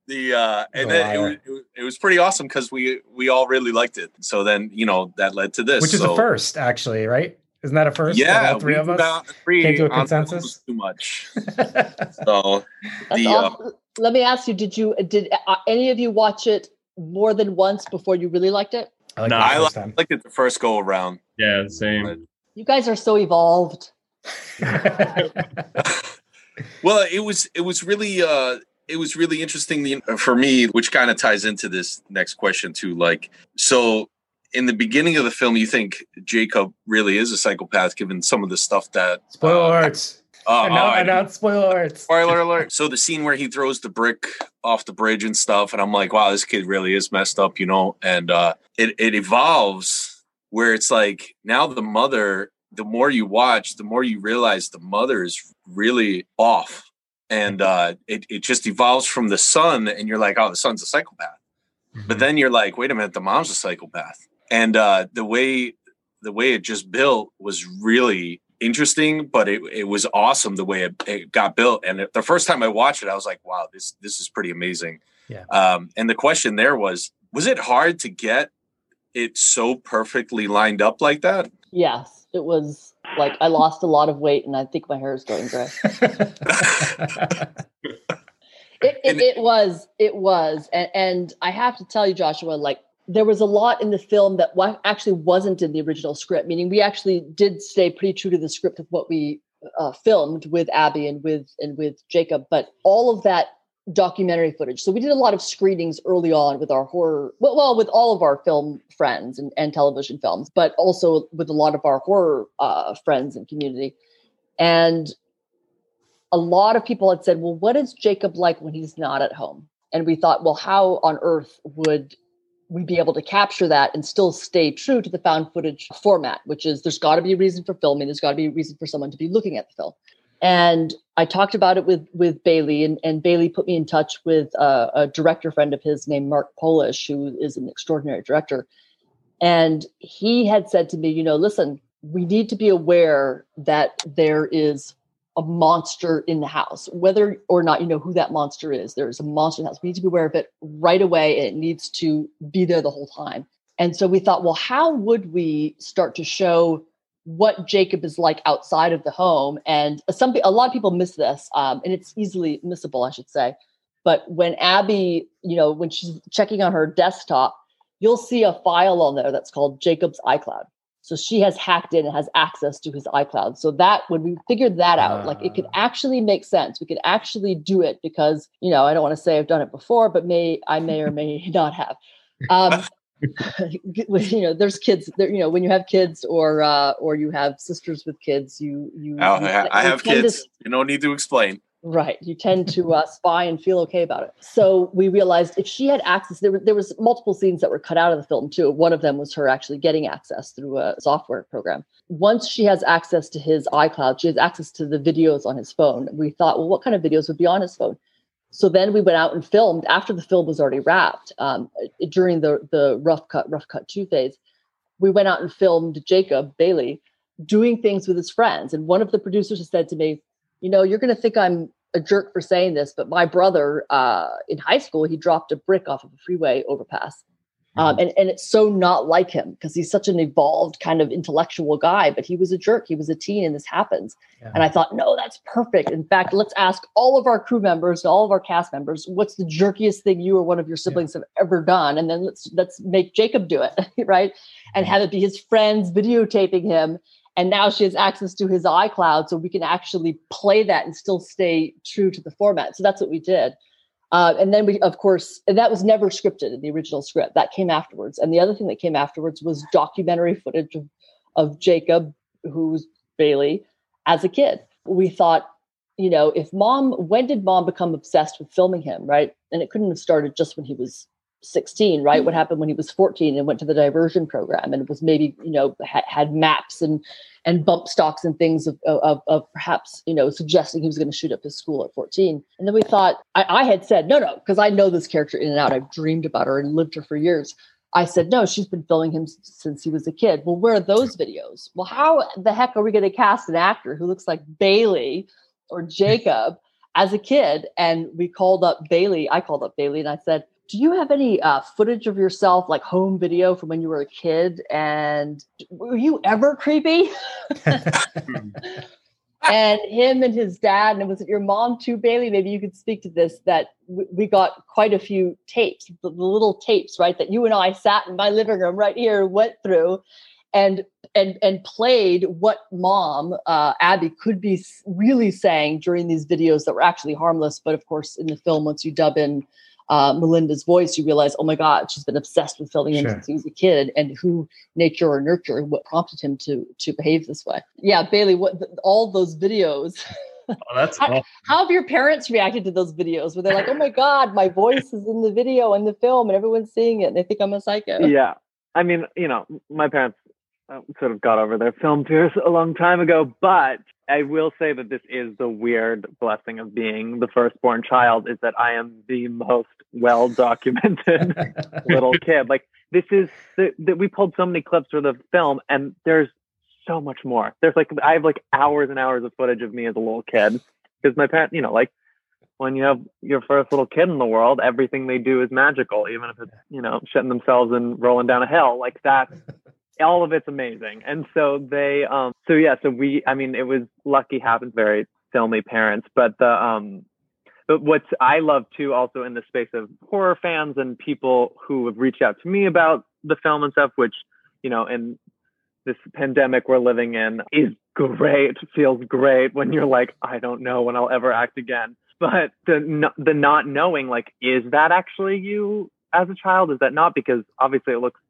the uh and then it was, it was it was pretty awesome because we we all really liked it so then you know that led to this Which is so, a first, actually, right? Isn't that a first? yeah all three of us. got three Came to a consensus? too much [LAUGHS] so That's the uh. Let me ask you: Did you did uh, any of you watch it more than once before you really liked it? I like No, that I first liked it the first go around yeah, same. You guys are so evolved. [LAUGHS] well it was it was really uh it was really interesting for me which kind of ties into this next question too like so in the beginning of the film you think jacob really is a psychopath given some of the stuff that Spoiler alerts. uh, [LAUGHS] no, uh, I- announce spoiler alerts. Spoiler alert. So the scene where he throws the brick off the bridge and stuff, and I'm like, wow, this kid really is messed up, you know? And uh it, it evolves where it's like now the mother, the more you watch, the more you realize the mother is really off. And uh it, it just evolves from the son, and you're like, oh, the son's a psychopath. But then you're like, wait a minute, the mom's a psychopath. And uh the way the way it just built was really interesting, but it, it was awesome the way it, it got built. And it- the first time I watched it, I was like, wow, this this is pretty amazing. Yeah. Um, and the question there was, was it hard to get it so perfectly lined up like that? Yes, it was like I lost a lot of weight, and I think my hair is going gray. [LAUGHS] It, it, it was, it was, and, and I have to tell you, Joshua, like there was a lot in the film that actually wasn't in the original script. Meaning, we actually did stay pretty true to the script of what we uh, filmed with Abby and with and with Jacob, but all of that documentary footage. So we did a lot of screenings early on with our horror, well, with all of our film friends and, and television films, but also with a lot of our horror uh, friends and community. And a lot of people had said, well, what is Jacob like when he's not at home? And we thought, well, how on earth would we be able to capture that and still stay true to the found footage format, which is there's got to be a reason for filming, there's got to be a reason for someone to be looking at the film. And I talked about it with with Bailey, and, and Bailey put me in touch with uh, a director friend of his named Mark Polish, who is an extraordinary director. And he had said to me, you know, listen, we need to be aware that there is a monster in the house, whether or not you know who that monster is. There's a monster in the house. We need to be aware of it right away, and it needs to be there the whole time. And so we thought, well, how would we start to show what Jacob is like outside of the home? And some a lot of people miss this, um, and it's easily missable, I should say. But when Abby, you know, when she's checking on her desktop, you'll see a file on there that's called Jacob's iCloud. So she has hacked in and has access to his iCloud. So that when we figured that out, like it could Ah. actually make sense. We could actually do it because you know I don't want to say I've done it before, but may I may or may [LAUGHS] not have. Um, [LAUGHS] you know, there's kids. There, you know, when you have kids or uh, or you have sisters with kids, you you. I, you I- I you have tend to kids. You don't need to explain. Right. You tend to uh, spy and feel okay about it. So we realized if she had access, there, were, there was multiple scenes that were cut out of the film too. One of them was her actually getting access through a software program. Once she has access to his iCloud, she has access to the videos on his phone. We thought, well, what kind of videos would be on his phone? So then we went out and filmed after the film was already wrapped um, during the the rough cut, rough cut two phase. We went out and filmed Jacob Bailey doing things with his friends. And one of the producers said to me, you know, you're going to think I'm a jerk for saying this, but my brother uh, in high school, he dropped a brick off of a freeway overpass. Um, and, and it's so not like him because he's such an evolved kind of intellectual guy, but he was a jerk. He was a teen and this happens. Yeah. And I thought, no, that's perfect. In fact, let's ask all of our crew members, all of our cast members, what's the jerkiest thing you or one of your siblings have ever done? And then let's let's make Jacob do it, [LAUGHS] right? And have it be his friends videotaping him. And now she has access to his iCloud, so we can actually play that and still stay true to the format. So that's what we did. Uh, and then we, of course, that was never scripted in the original script. That came afterwards. And the other thing that came afterwards was documentary footage of, of Jacob, who's Bailey, as a kid. We thought you know, if mom, when did mom become obsessed with filming him, right? And it couldn't have started just when he was 16, right? What mm-hmm. happened when he was 14 and went to the diversion program and was maybe, you know, had, had maps and and bump stocks and things of, of, of perhaps, you know, suggesting he was going to shoot up his school at 14. And then we thought, I, I had said, no, no, because I know this character in and out. I've dreamed about her and lived her for years. I said, no, she's been filming him since he was a kid. Well, where are those videos? Well, how the heck are we going to cast an actor who looks like Bailey or Jacob as a kid? And we called up Bailey. I called up Bailey and I said, do you have any uh, footage of yourself, like home video from when you were a kid? And were you ever creepy? [LAUGHS] and him and his dad, and was it your mom too, Bailey? Maybe you could speak to this. That we got quite a few tapes, the, the little tapes, right? That you and I sat in my living room right here, went through, and and and played what mom uh, Abby could be really saying during these videos that were actually harmless, but of course in the film, once you dub in uh, Melinda's voice, you realize, oh my God, she's been obsessed with filming him sure. since he was a kid, and who nature or nurture, what prompted him to to behave this way. Yeah, Bailey, what all those videos. Oh, that's how, how, have your parents reacted to those videos? Where they're like, "Oh my God, my voice is in the video and the film, and everyone's seeing it, and they think I'm a psycho." Yeah, I mean, you know, my parents Oh, sort of got over their film fears a long time ago, but I will say that this is the weird blessing of being the firstborn child is that I am the most well documented [LAUGHS] little kid. Like this is that we pulled so many clips for the film and there's so much more. There's like I have like hours and hours of footage of me as a little kid because my parents, you know, like when you have your first little kid in the world, everything they do is magical, even if it's, you know, shitting themselves and rolling down a hill. Like that all of it's amazing. And so they, um, so yeah, so we, I mean, it was lucky happens very filmy parents, but the, um, but what I love too, also in the space of horror fans and people who have reached out to me about the film and stuff, which, you know, in this pandemic we're living in is great, feels great when you're like, I don't know when I'll ever act again. But the, the not knowing, like, is that actually you as a child? Is that not? Because obviously it looks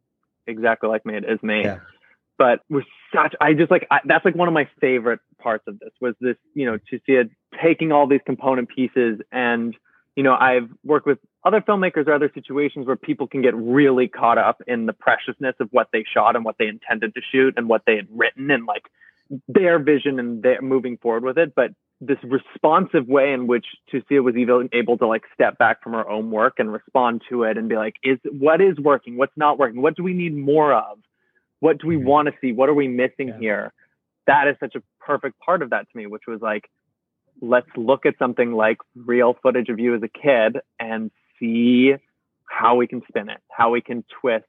exactly like me. It is me. Yeah. But was such, I just like, I, that's like one of my favorite parts of this was this, you know, to see it taking all these component pieces. And, you know, I've worked with other filmmakers or other situations where people can get really caught up in the preciousness of what they shot and what they intended to shoot and what they had written and like their vision and their moving forward with it. But this responsive way in which Tucia was even able to like step back from her own work and respond to it and be like, is what is working? What's not working? What do we need more of? What do we mm-hmm. want to see? What are we missing yeah. here? That is such a perfect part of that to me, which was like, let's look at something like real footage of you as a kid and see how we can spin it, how we can twist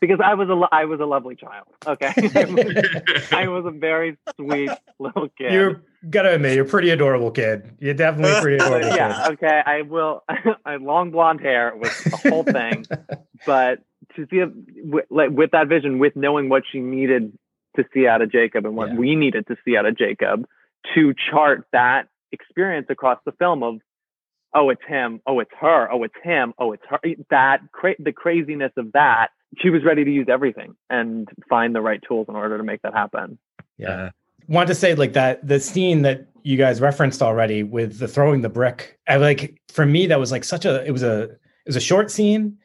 because I was a I was a lovely child. Okay, [LAUGHS] I was a very sweet little kid. You're gotta admit, you're a pretty adorable kid. You're definitely pretty [LAUGHS] adorable. yeah. Kid. Okay. I will. [LAUGHS] I long blonde hair was the whole thing, but to see it with, like with that vision, with knowing what she needed to see out of Jacob and what yeah. we needed to see out of Jacob, to chart that experience across the film of oh it's him oh it's her oh it's him oh it's her that cra- the craziness of that she was ready to use everything and find the right tools in order to make that happen. Yeah. Uh, want to say like that the scene that you guys referenced already with the throwing the brick. I like for me that was like such a it was a it was a short scene.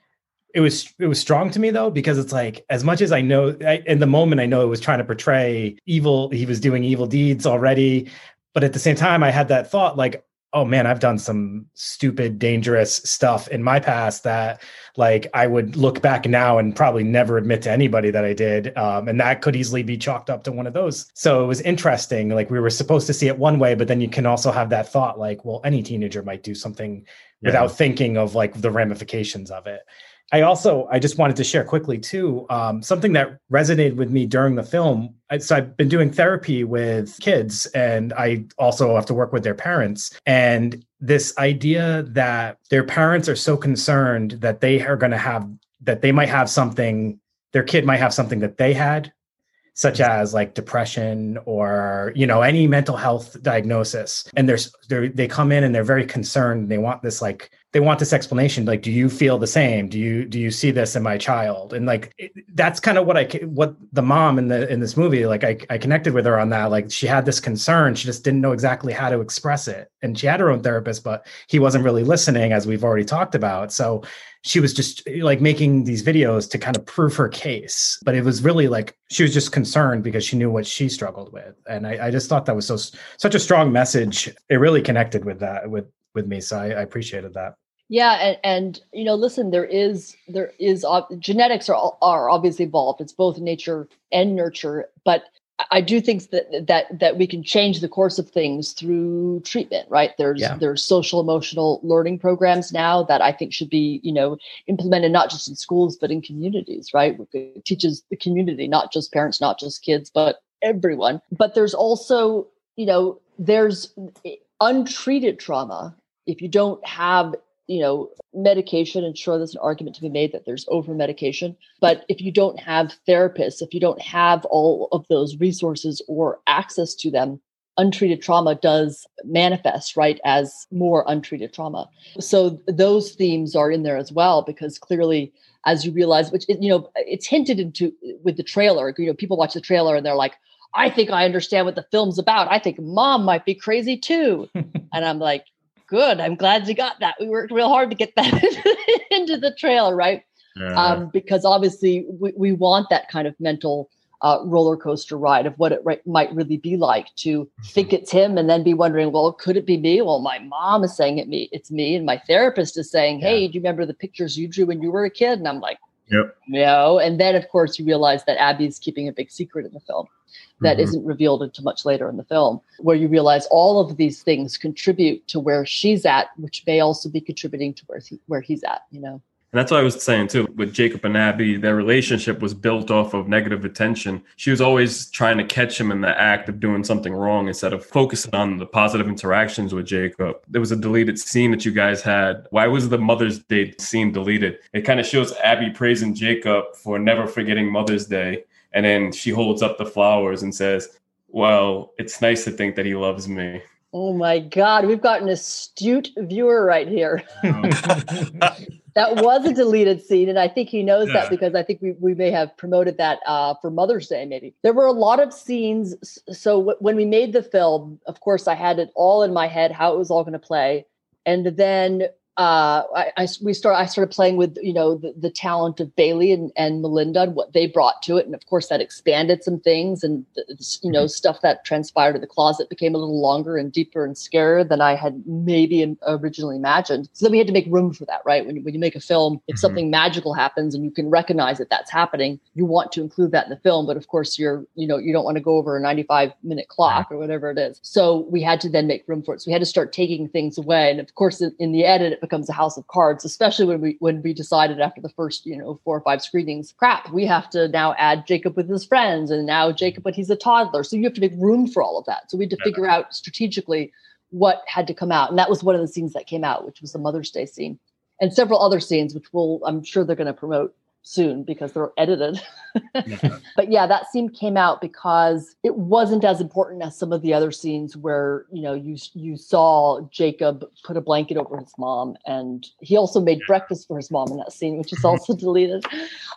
It was it was strong to me though because it's like as much as I know I, in the moment I know it was trying to portray evil he was doing evil deeds already but at the same time I had that thought like oh man, I've done some stupid, dangerous stuff in my past that like I would look back now and probably never admit to anybody that I did. Um, and that could easily be chalked up to one of those. So it was interesting. Like we were supposed to see it one way, but then you can also have that thought like, well, any teenager might do something yeah. without thinking of like the ramifications of it. I also I just wanted to share quickly too um, something that resonated with me during the film. So I've been doing therapy with kids, and I also have to work with their parents. And this idea that their parents are so concerned that they are going to have that they might have something, their kid might have something that they had, such as like depression or you know any mental health diagnosis, and there's they they come in and they're very concerned. And They want this like they want this explanation like do you feel the same? Do you do you see this in my child? And like that's kind of what i what the mom in the in this movie like I, I connected with her on that. Like she had this concern. She just didn't know exactly how to express it. And she had her own therapist but he wasn't really listening as we've already talked about. So she was just like making these videos to kind of prove her case. But it was really like she was just concerned because she knew what she struggled with. And i, I just thought that was so such a strong message. It really connected with that with with me. So I, I appreciated that yeah, and, and you know, listen, there is there is uh, genetics are are obviously involved. It's both nature and nurture, but I do think that that that we can change the course of things through treatment, right? There's yeah. there's social emotional learning programs now that I think should be you know implemented not just in schools but in communities, right? It teaches the community, not just parents, not just kids, but everyone. But there's also you know there's eh, untreated trauma if you don't have you know, medication, and sure, there's an argument to be made that there's over medication. But if you don't have therapists, if you don't have all of those resources or access to them, untreated trauma does manifest, right, as more untreated trauma. So those themes are in there as well, because clearly, as you realize, which, you know, it's hinted into with the trailer, you know, people watch the trailer and they're like, I think I understand what the film's about. I think mom might be crazy too. [LAUGHS] and I'm like, good. I'm glad you got that. We worked real hard to get that [LAUGHS] into the trailer, right? Yeah. Um, because obviously we, we want that kind of mental uh, roller coaster ride of what it right, might really be like to think mm-hmm. it's him and then be wondering, well, could it be me? Well, my mom is saying it me, it's me, and my therapist is saying, yeah. hey, do you remember the pictures you drew when you were a kid? And I'm like, Yep. No. And then, of course, you realize that Abby's keeping a big secret in the film that mm-hmm. not revealed until much later in the film, where you realize all of these things contribute to where she's at, which may also be contributing to where, he, where he's at, you know? And that's what I was saying too. With Jacob and Abby, their relationship was built off of negative attention. She was always trying to catch him in the act of doing something wrong instead of focusing on the positive interactions with Jacob. There was a deleted scene that you guys had. Why was the Mother's Day scene deleted? It kind of shows Abby praising Jacob for never forgetting Mother's Day. And then she holds up the flowers and says, Well, it's nice to think that he loves me. Oh my God, we've got an astute viewer right here. [LAUGHS] [LAUGHS] that was a deleted scene, and I think he knows yeah. that because I think we, we may have promoted that uh, for Mother's Day. Maybe there were a lot of scenes. So w- when we made the film, of course, I had it all in my head how it was all going to play, and then uh, I, I, we start I started playing with you know the, the talent of Bailey and, and Melinda and what they brought to it, and of course that expanded some things and you know mm-hmm. stuff that transpired in the closet became a little longer and deeper and scarier than I had maybe originally imagined. So then we had to make room for that, right? When when you make a film, if mm-hmm. something magical happens and you can recognize that that's happening, you want to include that in the film, but of course you're you know you don't want to go over a 95 minute clock or whatever it is. So we had to then make room for it. So we had to start taking things away, and of course in, in the edit becomes a house of cards, especially when we when we decided after the first, you know, four or five screenings, crap, we have to now add Jacob with his friends and now mm-hmm. Jacob but he's a toddler. So you have to make room for all of that. So we had to figure out strategically what had to come out. And that was one of the scenes that came out, which was the Mother's Day scene. And several other scenes, which will I'm sure they're going to promote soon because they're edited. [LAUGHS] but yeah, that scene came out because it wasn't as important as some of the other scenes where, you know, you you saw Jacob put a blanket over his mom and he also made breakfast for his mom in that scene, which is also [LAUGHS] deleted.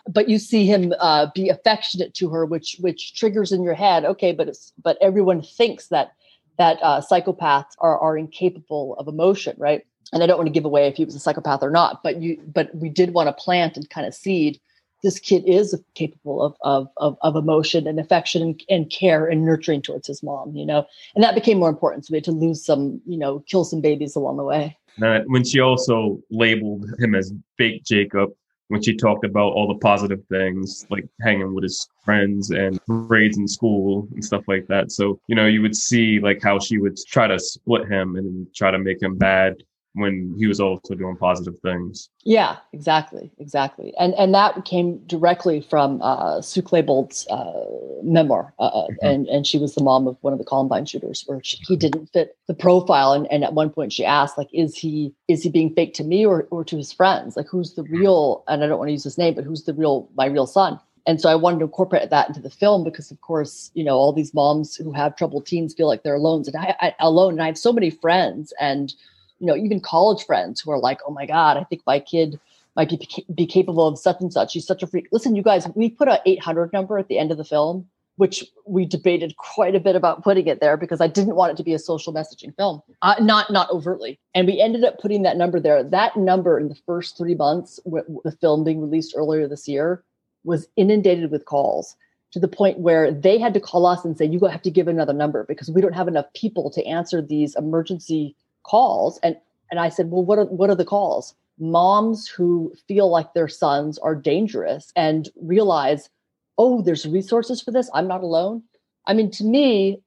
But you see him uh, be affectionate to her, which which triggers in your head, okay, but it's but everyone thinks that that uh, psychopaths are are incapable of emotion, right? And I don't want to give away if he was a psychopath or not, but you but we did want to plant and kind of seed this kid is capable of of of, of emotion and affection and, and, care and nurturing towards his mom, you know, and that became more important. So we had to lose some, you know, kill some babies along the way. When she also labeled him as fake Jacob, when she talked about all the positive things like hanging with his friends and grades in school and stuff like that. So, you know, you would see like how she would try to split him and try to make him bad when he was also doing positive things. Yeah, exactly, exactly, and and that came directly from uh, Sue Klebold's uh, memoir, uh, uh, mm-hmm. and and she was the mom of one of the Columbine shooters, where she, he didn't fit the profile, and and at one point she asked, like, is he is he being fake to me or or to his friends? Like, who's the real? And I don't want to use his name, but who's the real my real son? And so I wanted to incorporate that into the film because, of course, you know, all these moms who have troubled teens feel like they're alone, and I, I alone, and I have so many friends and you know, even college friends who are like, oh my God, I think my kid might be, be capable of such and such. She's such a freak. Listen, you guys, we put a 800 number at the end of the film, which we debated quite a bit about putting it there because I didn't want it to be a social messaging film, uh, not not overtly. And we ended up putting that number there. That number in the first three months, the film being released earlier this year, was inundated with calls to the point where they had to call us and say, "You have to give another number because we don't have enough people to answer these emergency calls." And and I said, "Well, what are what are the calls?" moms who feel like their sons are dangerous and realize, oh, there's resources for this. I'm not alone. I mean, to me,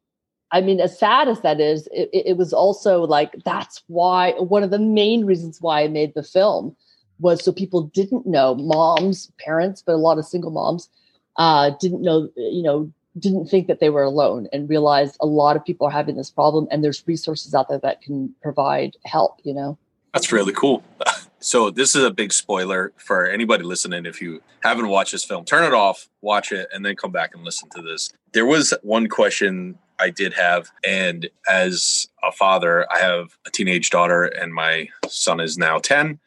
I mean, as sad as that is, it, it was also like that's why one of the main reasons why I made the film was so people didn't know moms, parents, but a lot of single moms uh, didn't know, you know, didn't think that they were alone and realized a lot of people are having this problem and there's resources out there that can provide help, you know. That's really cool. [LAUGHS] So this is a big spoiler for anybody listening. If you haven't watched this film, turn it off, watch it, and then come back and listen to this. There was one question I did have, and as a father, I have a teenage daughter, and my son is now ten.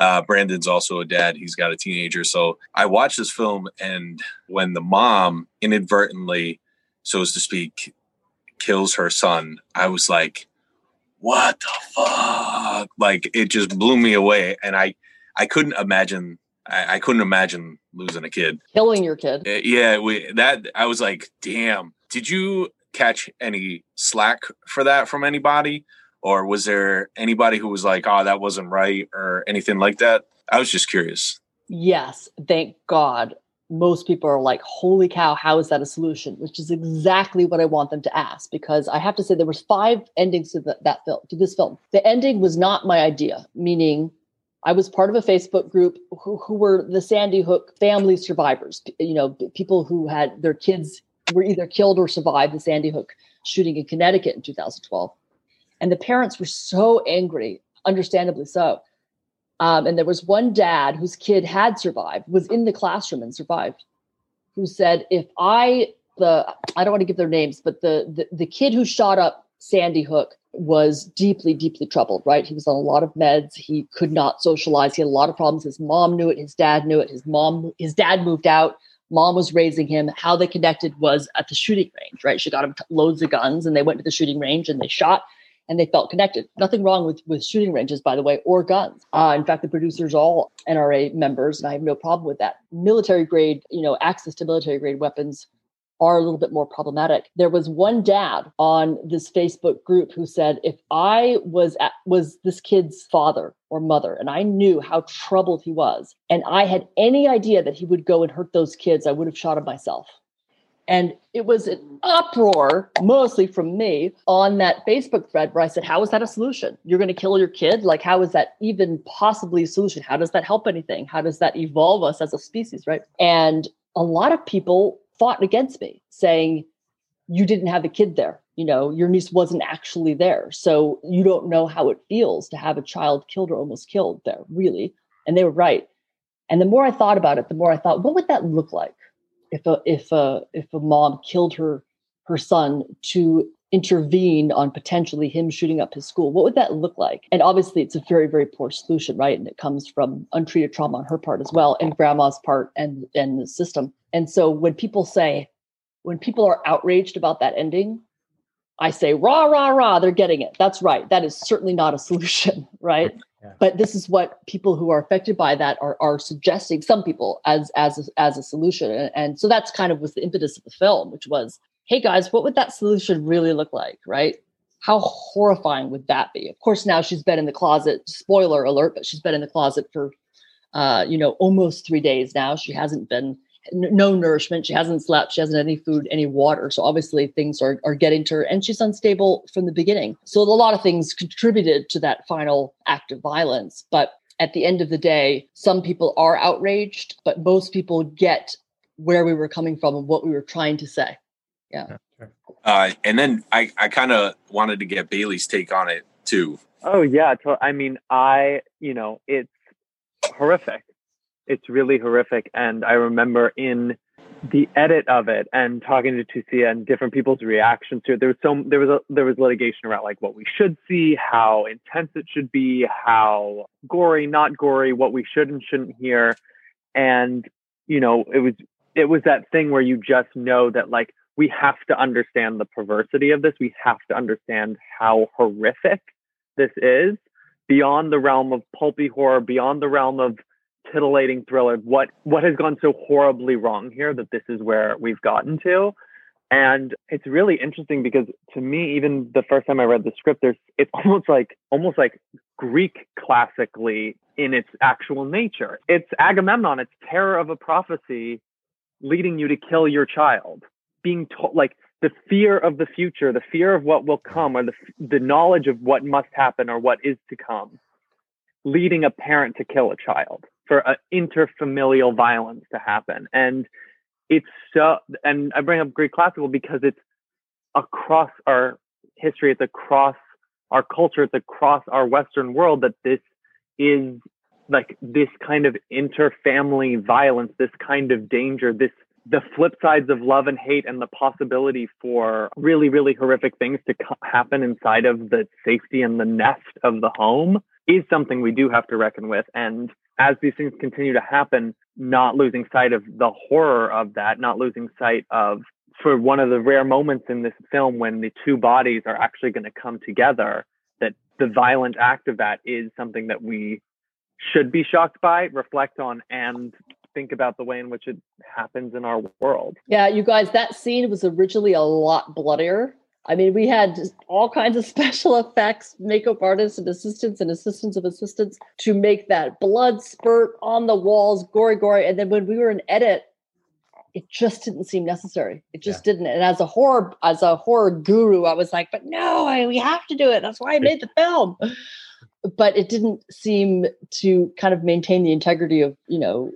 Uh, Brandon's also a dad; he's got a teenager. So I watched this film, and when the mom inadvertently, so as to speak, kills her son, I was like, what the fuck? Like it just blew me away. And I, I couldn't imagine, I, I couldn't imagine losing a kid. Killing your kid. Uh, yeah. We, that, I was like, damn, did you catch any slack for that from anybody? Or was there anybody who was like, oh, that wasn't right or anything like that? I was just curious. Yes. Thank God most people are like holy cow how is that a solution which is exactly what i want them to ask because i have to say there was five endings to the, that film to this film the ending was not my idea meaning i was part of a facebook group who, who were the sandy hook family survivors you know people who had their kids were either killed or survived the sandy hook shooting in connecticut in 2012 and the parents were so angry understandably so um, and there was one dad whose kid had survived, was in the classroom and survived, who said, if I, the, I don't want to give their names, but the, the, the kid who shot up Sandy Hook was deeply, deeply troubled, right? He was on a lot of meds. He could not socialize. He had a lot of problems. His mom knew it. His dad knew it. His mom, his dad moved out. Mom was raising him. How they connected was at the shooting range, right? She got him loads of guns and they went to the shooting range and they shot and they felt connected. Nothing wrong with, with shooting ranges, by the way, or guns. Uh, in fact, the producers all NRA members, and I have no problem with that. Military grade, you know, access to military grade weapons are a little bit more problematic. There was one dad on this Facebook group who said, if I was at, was this kid's father or mother, and I knew how troubled he was, and I had any idea that he would go and hurt those kids, I would have shot him myself. And it was an uproar, mostly from me, on that Facebook thread where I said, How is that a solution? You're going to kill your kid? Like, how is that even possibly a solution? How does that help anything? How does that evolve us as a species? Right. And a lot of people fought against me, saying, You didn't have a kid there. You know, your niece wasn't actually there. So you don't know how it feels to have a child killed or almost killed there, really. And they were right. And the more I thought about it, the more I thought, what would that look like? If a if a if a mom killed her her son to intervene on potentially him shooting up his school what would that look like? And obviously it's a very very poor solution right? And it comes from untreated trauma on her part as well and grandma's part and and the system. And so when people say when people are outraged about that ending i say rah rah rah they're getting it. That's right. That is certainly not a [LAUGHS] solution right but this is what people who are affected by that are, are suggesting some people as as a, as a solution. And, and so that's kind of was the impetus of the film which was hey guys what would that solution really look like? Right? How horrifying would that be? Of course now she's been in the closet spoiler alert but she's been in the closet for uh, you know almost three days now. She hasn't been no nourishment. She hasn't slept. She hasn't had any food, any water. So obviously things are, are getting to her and she's unstable from the beginning. So a lot of things contributed to that final act of violence. But at the end of the day, some people are outraged, but most people get where we were coming from and what we were trying to say. Yeah. Uh, and then I, I kind of wanted to get Bailey's take on it too. Oh yeah. I mean, I, you know, it's horrific it's really horrific. And I remember in the edit of it and talking to Tucia and different people's reactions to it, there was so there was a there was litigation around like what we should see, how intense it should be, how gory, not gory, what we should and shouldn't hear, and you know it was it was that thing where you just know that like we have to understand the perversity of this, we have to understand how horrific this is beyond the realm of pulpy horror, beyond the realm of titillating thriller what what has gone so horribly wrong here that this is where we've gotten to? And it's really interesting because to me even the first time i read the script there's it's [LAUGHS] almost like almost like greek classically in its actual nature. It's agamemnon it's terror of a prophecy leading you to kill your child being told like the fear of the future the fear of what will come or the the knowledge of what must happen or what is to come leading a parent to kill a child for uh, interfamilial violence to happen. And it's so, and I bring up Greek classical because it's across our history, it's across our culture, it's across our Western world that this is like this kind of interfamily violence, this kind of danger, this the flip sides of love and hate and the possibility for really, really horrific things to happen inside of the safety and the nest of the home is something we do have to reckon with. And as these things continue to happen, not losing sight of the horror of that, not losing sight of for one of the rare moments in this film when the two bodies are actually going to come together, that the violent act of that is something that we should be shocked by, reflect on, and think about the way in which it happens in our world. Yeah, you guys, that scene was originally a lot bloodier I mean, we had all kinds of [LAUGHS] special effects, makeup artists and assistants and assistants of assistants to make that blood spurt on the walls, gory, gory. And then when we were in edit, it just didn't seem necessary. It just yeah. didn't. And as a horror, as a horror guru, I was like, but no, I, we have to do it. That's why I made the film. But it didn't seem to kind of maintain the integrity of, you know,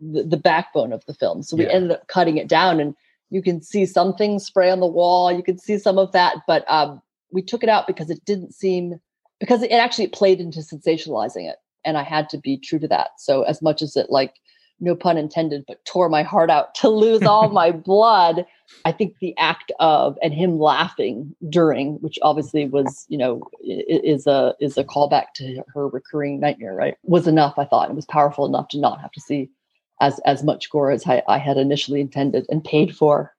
the, the backbone of the film. So we yeah. ended up cutting it down and you can see some things spray on the wall. You can see some of that, but um, we took it out because it didn't seem because it actually played into sensationalizing it, and I had to be true to that. So as much as it like no pun intended, but tore my heart out to lose all [LAUGHS] my blood. I think the act of and him laughing during, which obviously was, you know, is a is a callback to her recurring nightmare, right? Was enough. I thought it was powerful enough to not have to see as as much gore as I, I had initially intended and paid for.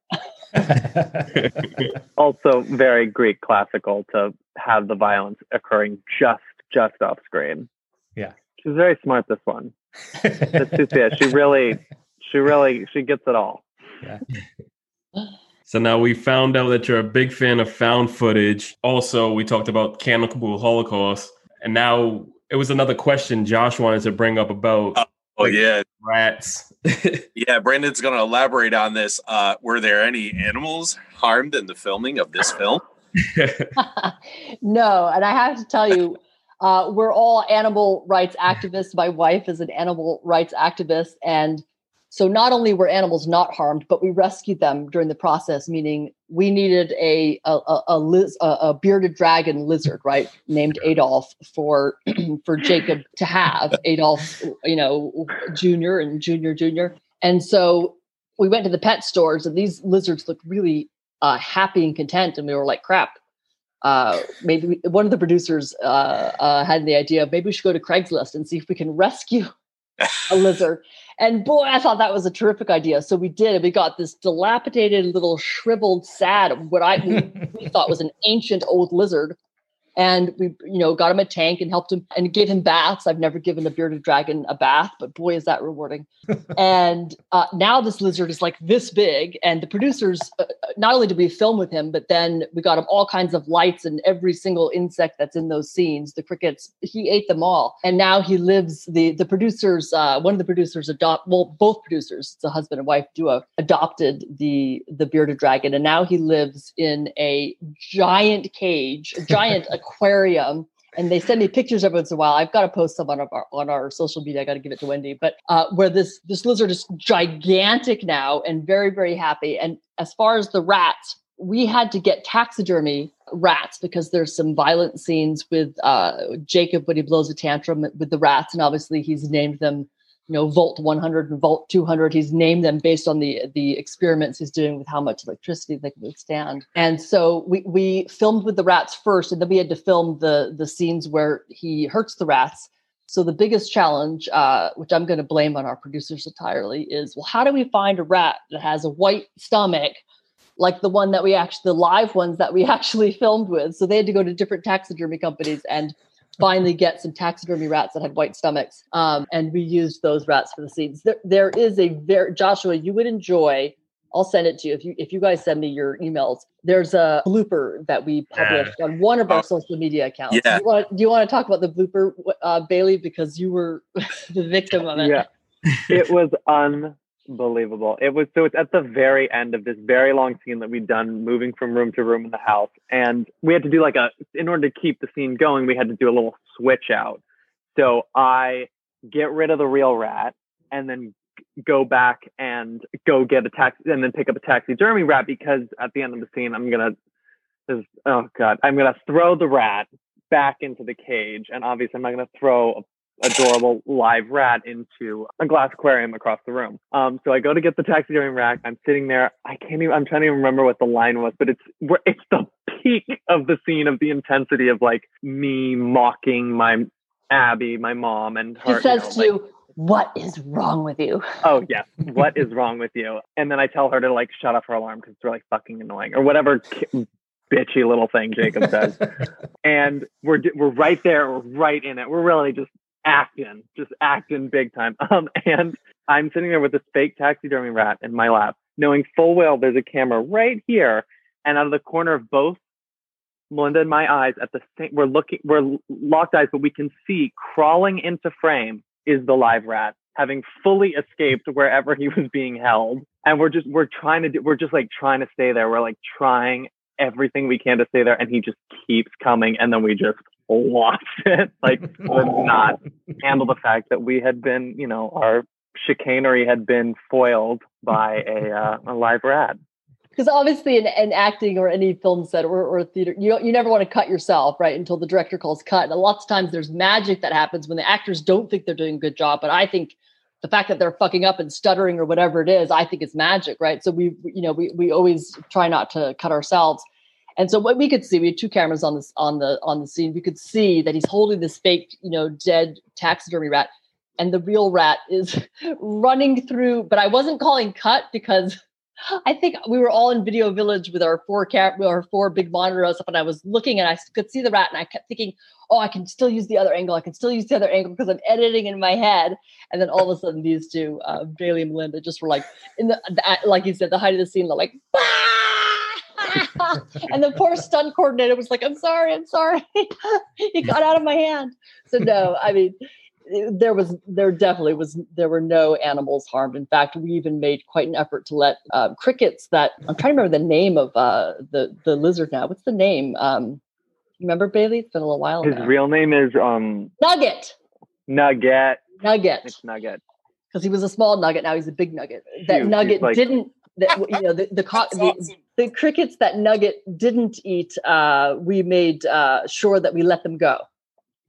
[LAUGHS] also, very Greek classical to have the violence occurring just just off screen. Yeah, she's very smart. This one, yeah, she really, she really, she gets it all. Yeah. So now we found out that you're a big fan of found footage. Also, we talked about Cannibal Holocaust, and now it was another question Josh wanted to bring up about uh, Oh like yeah, rats. [LAUGHS] yeah, Brandon's going to elaborate on this. Uh, were there any animals harmed in the filming of this film? [LAUGHS] no, and I have to tell you, uh, we're all animal rights activists. My wife is an animal rights activist, and so not only were animals not harmed, but we rescued them during the process. Meaning, we needed a a a, a, liz, a, a bearded dragon lizard, right, named Adolf for [CLEARS THROAT] for Jacob to have [LAUGHS] Adolf, you know, Junior and Junior Junior. And so we went to the pet stores, and these lizards looked really uh, happy and content, and we were like, "Crap." Uh, maybe we, one of the producers uh, uh had the idea of maybe we should go to Craigslist and see if we can rescue a [LAUGHS] lizard. And boy, I thought that was a terrific idea. So we did. And we got this dilapidated little shriveled sad, what I we, we thought was an ancient old lizard and we you know got him a tank and helped him and gave him baths. I've never given a bearded dragon a bath but boy is that rewarding. [LAUGHS] And uh, now this lizard is like this big. And the producers uh, uh, not only did we film with him but then we got him all kinds of lights and every single insect that's in those scenes the crickets. He ate them all. And now he lives the the producers uh, one of the producers adopt well both producers it's a husband and wife duo adopted the the bearded dragon. And now he lives in a giant cage a giant [LAUGHS] aquarium and they send me pictures every once in a while. I've got to post some on our on our social media. I got to give it to Wendy, but uh, where this this lizard is gigantic now and very very happy. And as far as the rats, we had to get taxidermy rats because there's some violent scenes with uh, Jacob when he blows a tantrum with the rats, and obviously he's named them you know Volt 100 and Volt 200. He's named them based on the the experiments he's doing with how much electricity they can withstand. And so we we filmed with the rats first, and then we had to film the the scenes where he hurts the rats. So the biggest challenge, uh, which I'm going to blame on our producers entirely, is well, how do we find a rat that has a white stomach? Like the one that we actually, the live ones that we [LAUGHS] actually filmed with. So they had to go to different taxidermy companies and finally get some taxidermy rats that had white stomachs. Um, and we used those rats for the seeds. There, there is a very Joshua, you would enjoy. I'll send it to you if you if you guys send me your emails. There's a blooper that we published on one of our social media accounts. Yeah. Do you want, do you want to talk about the blooper, uh, Bailey, because you were [LAUGHS] the victim of it? Yeah. it was unbelievable. It was so it's at the very end of this very long scene that we'd done moving from room to room in the house. And we had to do like a in order to keep the scene going, we had to do a little switch out. So I get rid of the real rat and then go back and go get a taxi and then pick up a taxi taxidermy rat because at the end of the scene I'm gonna is oh god I'm gonna throw the rat back into the cage and obviously I'm not gonna throw a adorable live rat into a glass aquarium across the room. Um, so I go to get the taxidermy rat. I'm sitting there. I can't even. I'm trying to even remember what the line was, but it's it's the peak of the scene of the intensity of like me mocking my Abby, my mom, and her. He says know, to like, you, "What is wrong with you?" oh [LAUGHS] yes what is wrong with you and then i tell her to like shut off her alarm because it's really fucking annoying or whatever ki- bitchy little thing jacob says [LAUGHS] and we're we're right there we're right in it we're really just acting just acting big time. [LAUGHS] Um and i'm sitting there with this fake taxidermy rat in my lap knowing full well there's a camera right here and out of the corner of both Melinda and my eyes at the same we're looking we're locked eyes but we can see crawling into frame is the live rat having fully escaped wherever he was being held. And we're just we're trying to do we're just like trying to stay there. We're like trying everything we can to stay there and he just keeps coming and then we just lost it like would [LAUGHS] not handle the fact that we had been you know our chicanery had been foiled by a uh, a live rat. Because obviously in, in acting or any film set or, or theater you don't, you never want to cut yourself right until the director calls cut. And lots of times there's magic that happens when the actors don't think they're doing a good job but i think the fact that they're fucking up and stuttering or whatever it is i think it's magic right? So we you know we, we always try not to cut ourselves and so what we could see we had two cameras on this on the on the scene we could see that he's holding this fake you know dead taxidermy rat and the real rat is [LAUGHS] running through but i wasn't calling cut because [LAUGHS] I think we were all in Video Village with our four cat, our four big monitors up, and I was looking and I could see the rat, and I kept thinking, "Oh, I can still use the other angle. I can still use the other angle because I'm editing in my head." And then all of a sudden, these two, uh, Bailey and Melinda, just were like in the, the like you said, the height of the scene, they're like, "Bah!" [LAUGHS] and the poor stunt coordinator was like, "I'm sorry, I'm sorry, [LAUGHS] he got out of my hand." So no, I mean, there was there definitely was there were no animals harmed. In fact we even made quite an effort to let uh, crickets that i'm trying to remember the name of uh, the the lizard now. What's the name? Um remember bailey? It's been a little while his now. real name is um nugget. Nugget. Nugget. It's nugget. Because he was a small nugget now he's a big nugget. That nugget like- didn't that you know the the, co- the the crickets that nugget didn't eat uh we made uh sure that we let them go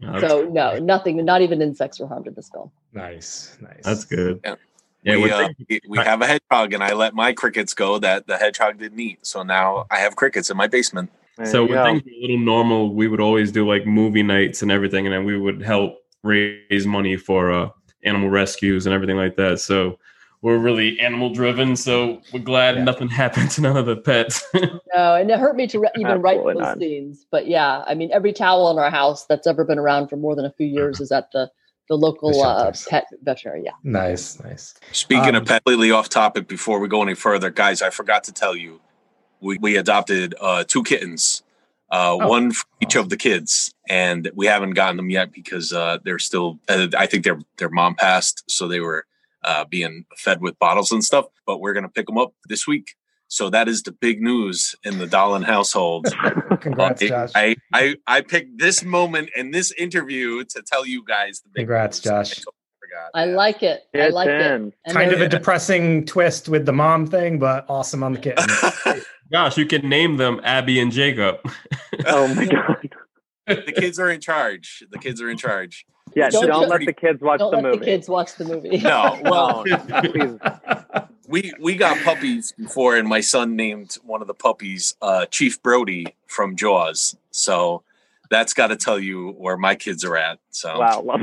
No, so no nothing not even insects were harmed in this film Nice, nice. that's good. Yeah. Yeah, we, we're uh, we, we have a hedgehog, and I let my crickets go that the hedgehog didn't eat. So now I have crickets in my basement. There so when things were a little normal, we would always do like movie nights and everything, and then we would help raise money for uh, animal rescues and everything like that. So we're really animal driven. So we're glad Yeah. nothing [LAUGHS] happened to none of the pets. [LAUGHS] No, and it hurt me to re- even write those not. scenes. But yeah, I mean, every towel in our house that's ever been around for more than a few years is at the the local The uh, pet veterinary. Yeah, nice, nice. Speaking Um, of pet, completely off topic. Before we go any further, guys, I forgot to tell you, we we adopted uh, two kittens, uh, Oh, one for each of the kids, and we haven't gotten them yet because uh, they're still. Uh, I think their their mom passed, so they were uh, being fed with bottles and stuff. But we're gonna pick them up this week. So that is the big news in the Dolan household. [LAUGHS] Congrats, Uh, Josh. I, I I picked this moment in this interview to tell you guys the big Congrats, news. Josh. I totally. I like it. I It's like it. And kind of a depressing twist with the mom thing, but awesome on the kitten. [LAUGHS] Gosh, you can name them Abby and Jacob. Oh my [LAUGHS] god. the kids are in charge. The kids are in charge. Yeah, Don't don't, let- let the kids watch Don't the let movie. the kids watch the movie. No, well, [LAUGHS] please. we we got puppies before, and my son named one of the puppies uh, Chief Brody from Jaws. So that's got to tell you where my kids are at. So Wow, love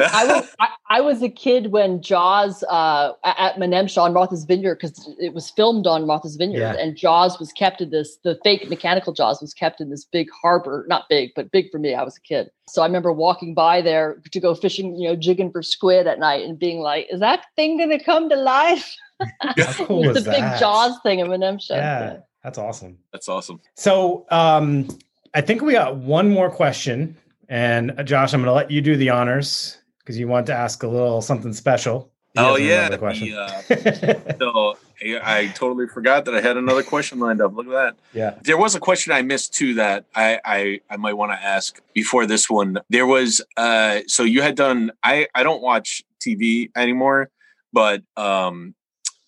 I was [LAUGHS] I, I was a kid when Jaws uh, at Menemsha on Martha's Vineyard because it was filmed on Martha's Vineyard, Yeah. and Jaws was kept in this. The fake mechanical Jaws was kept in this big harbor, not big, but big for me. I was a kid, so I remember walking by there to go fishing, you know, jigging for squid at night, and being like, "Is that thing going to come to life?" How [LAUGHS] cool It's is the big? Jaws thing in Menemsha. Yeah, that's awesome. that's awesome. So um, I think we got one more question, and uh, Josh, I'm going to let you do the honors because you want to ask a little something special. He Oh yeah, the question. [LAUGHS] So I, I totally forgot that I had another question lined up. Look at that. yeah. There was a question I missed too that I I, I might want to ask before this one. There was uh so you had done I I don't watch TV anymore, but um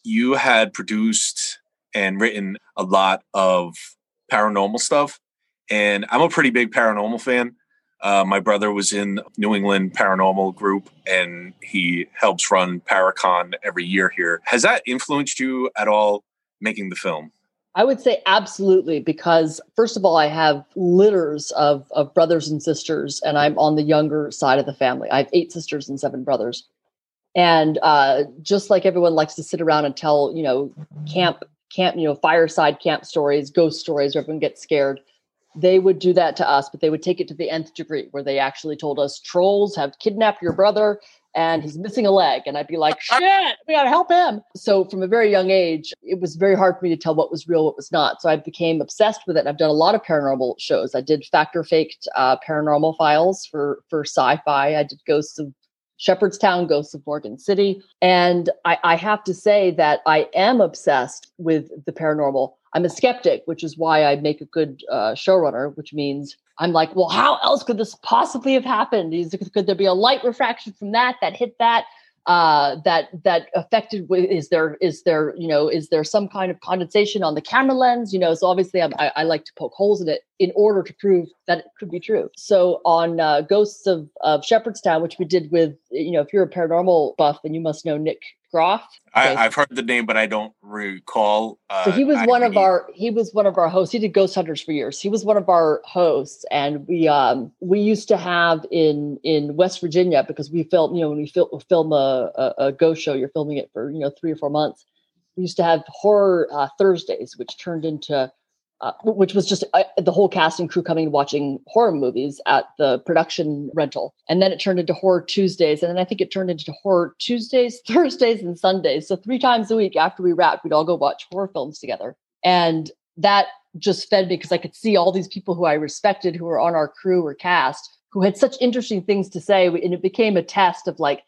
you had produced and written a lot of paranormal stuff and I'm a pretty big paranormal fan. Uh, my brother was in New England Paranormal Group, and he helps run Paracon every year here. Has that influenced you at all making the film? I would say absolutely because first of all, I have litters of of brothers and sisters, and I'm on the younger side of the family. I have eight sisters and seven brothers, and uh, just like everyone likes to sit around and tell, you know, camp camp, you know, fireside camp stories, ghost stories, where everyone gets scared. They would do that to us, but they would take it to the nth degree, where they actually told us trolls have kidnapped your brother and he's missing a leg. And I'd be like, shit, we gotta help him. So from a very young age, it was very hard for me to tell what was real, what was not. So I became obsessed with it. And I've done a lot of paranormal shows. I did Fact or Faked uh, paranormal files for for sci-fi. I did Ghosts of Shepherdstown, Ghosts of Morgan City. And I, I have to say that I am obsessed with the paranormal. I'm a skeptic, which is why I make a good uh, showrunner, which means I'm like, well, how else could this possibly have happened? Is, could there be a light refraction from that that hit that? uh that that affected is there is there you know is there some kind of condensation on the camera lens you know so obviously I, I like to poke holes in it in order to prove that it could be true so on uh, ghosts of of shepherdstown which we did with you know if you're a paranormal buff then you must know nick groff I, I've heard the name, but I don't recall. Uh, so he was I one of our he was one of our hosts. He did Ghost Hunters for years. He was one of our hosts, and we um we used to have in in West Virginia because we film you know when we film film a, a, a ghost show, you're filming it for you know three or four months. We used to have horror uh, Thursdays, which turned into uh, which was just uh, the whole cast and crew coming and watching horror movies at the production rental. And then it turned into horror Tuesdays. And then I think it turned into horror Tuesdays, [LAUGHS] Thursdays, and Sundays. So three times a week after we wrapped, we'd all go watch horror films together. And that just fed me because I could see all these people who I respected who were on our crew or cast who had such interesting things to say. And it became a test of like,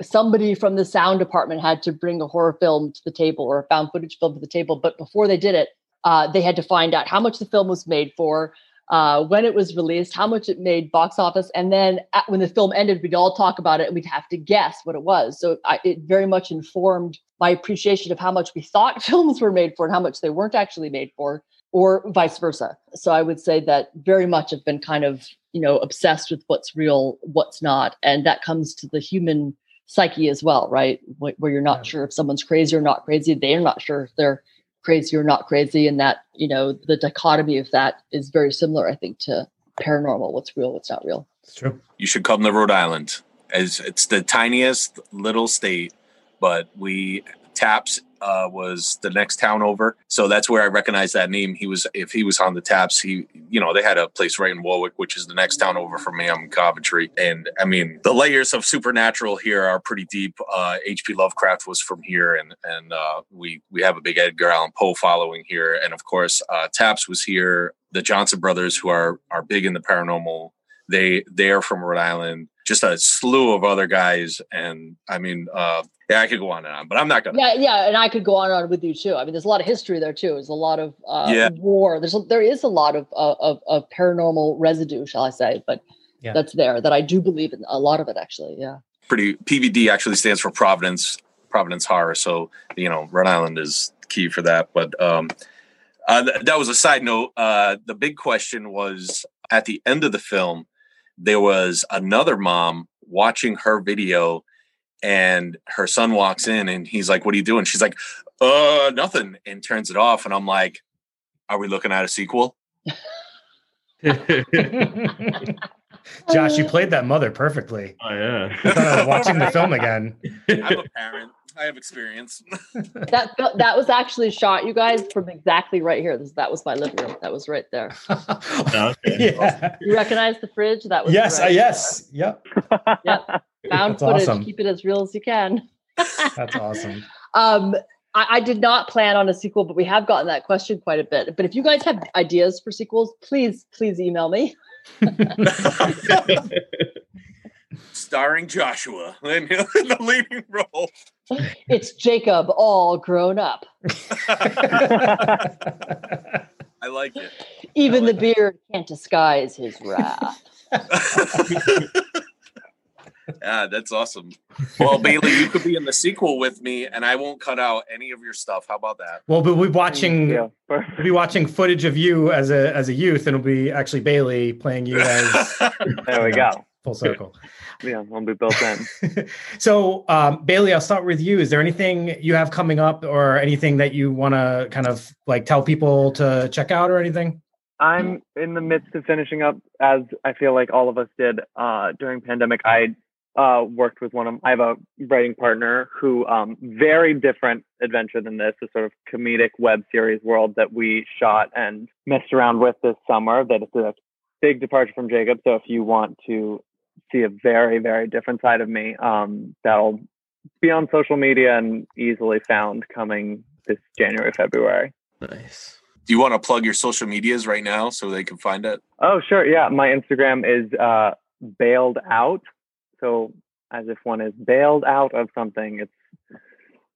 somebody from the sound department had to bring a horror film to the table or a found footage film to the table. But before they did it, uh, they had to find out how much the film was made for, uh, when it was released, how much it made box office, and then at, when the film ended, we'd all talk about it and we'd have to guess what it was. So I, it very much informed my appreciation of how much we thought [LAUGHS] films were made for and how much they weren't actually made for, or vice versa. So I would say that very much have been kind of you know obsessed with what's real, what's not, and that comes to the human psyche as well, right? Where you're not Yeah. sure if someone's crazy or not crazy, they're not sure if they're crazy or not crazy and that you know the dichotomy of that is very similar i think to paranormal what's real what's not real It's true. you should come to Rhode Island. As it's the tiniest little state, but we Taps uh, was the next town over, so that's where I recognize that name. He was if he was on the Taps, he you know they had a place right in Warwick, which is the next town over from me. I'm in Coventry, and I mean the layers of supernatural here are pretty deep. Uh, H.P. Lovecraft was from here, and and uh, we we have a big Edgar Allan Poe following here, and of course uh, Taps was here. The Johnson brothers, who are are big in the paranormal they they are from Rhode Island. Just a slew of other guys, and I mean, uh, yeah, I could go on and on, but I'm not gonna. yeah yeah and i could go on and on with you too i mean there's a lot of history there too there's a lot of uh, Yeah. war there's a, there is a lot of, uh, of of paranormal residue shall i say but Yeah. that's there that i do believe in a lot of it actually yeah Pretty PVD actually stands for Providence Providence Horror, so you know Rhode Island is key for that. But um, uh, th- that was a side note. Uh, the big question was at the end of the film there was another mom watching her video and her son walks in and he's like, What are you doing? She's like, Uh, nothing, and turns it off. And I'm like, Are we looking at a sequel? [LAUGHS] Josh, you played that mother perfectly. oh yeah. I thought I was watching the film again. I'm a parent. I have experience. [LAUGHS] That that was actually shot, you guys, from exactly right here. This, that was my living room. That was right there. [LAUGHS] Okay. yeah. You recognize the fridge? That was Yes, uh, right yes. Yep. Yep. Found That's footage. awesome. Keep it as real as you can. [LAUGHS] That's awesome. [LAUGHS] Um, I, I did not plan on a sequel, but we have gotten that question quite a bit. But if you guys have ideas for sequels, please, please email me. [LAUGHS] Starring Joshua in the leading role. It's Jacob, all grown up. I like it. Even the beard can't disguise his wrath. Yeah, that's awesome. Well, Bailey, you could be in the sequel with me, and I won't cut out any of your stuff. How about that? well, but we'll be watching Yeah, we'll be watching footage of you as a as a youth, and it'll be actually Bailey playing you as [LAUGHS] There we go. full circle. Yeah, will be built in. [LAUGHS] so, um, Bailey, I'll start with you. Is there anything you have coming up, or anything that you want to kind of like tell people to check out, or anything? I'm in the midst of finishing up, as I feel like all of us did uh, during pandemic. I uh, worked with one of I have a writing partner who um, very different adventure than this, a sort of comedic web series world that we shot and messed around with this summer. That is a big departure from Jacob. So if you want to see a very very different side of me, um, that'll be on social media and easily found coming this January February. Nice. Do you want to plug your social medias right now so they can find it? Oh, sure. Yeah. My Instagram is uh, bailed out. So, as if one is bailed out of something, it's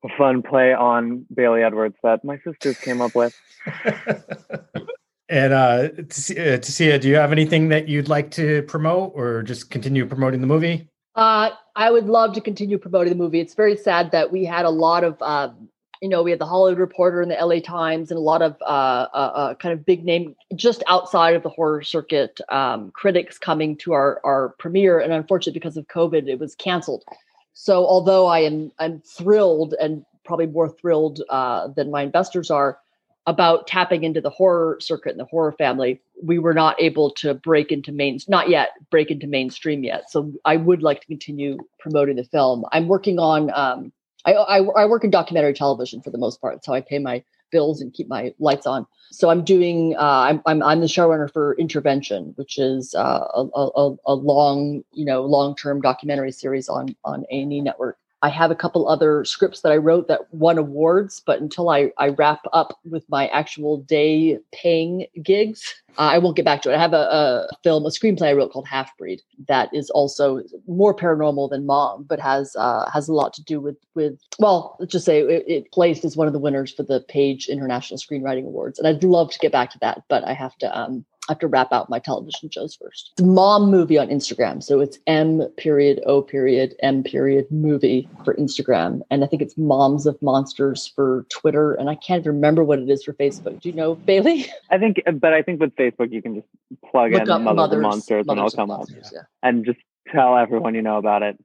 a fun play on Bailey Edwards that my sisters came up with. [LAUGHS] and uh, Tia, uh, do you have anything that you'd like to promote, or just continue promoting the movie? Uh, I would love to continue promoting the movie. It's very sad that we had a lot of, um, you know, we had the Hollywood Reporter and the LA Times and a lot of uh, uh, uh, kind of big name just outside of the horror circuit um, critics coming to our our premiere. And unfortunately, because of COVID, it was canceled. So although I am I'm thrilled and probably more thrilled uh, than my investors are about tapping into the horror circuit and the horror family, we were not able to break into main, not yet break into mainstream yet. So I would like to continue promoting the film. I'm working on, um, I, I, I work in documentary television for the most part. That's how I pay my bills and keep my lights on. So I'm doing, uh, I'm, I'm, I'm the showrunner for Intervention, which is uh, a, a, a long, you know, long-term documentary series on, on A&E Network. I have a couple other scripts that I wrote that won awards, but until I, I wrap up with my actual day paying gigs, uh, I won't get back to it. I have a, a film, a screenplay I wrote called Half Breed that is also more paranormal than Mom, but has uh, has a lot to do with with well, let's just say it, it placed as one of the winners for the Page International Screenwriting Awards, and I'd love to get back to that, but I have to um, I have to wrap out my television shows first. It's mom movie on Instagram. So it's M period O period M period movie for Instagram. And I think it's Moms of Monsters for Twitter. And I can't even remember what it is for Facebook. Do you know, Bailey? I think, but I think with Facebook, you can just plug in Mothers of Monsters and it'll Mothers of come up. Yeah. And just tell everyone you know about it.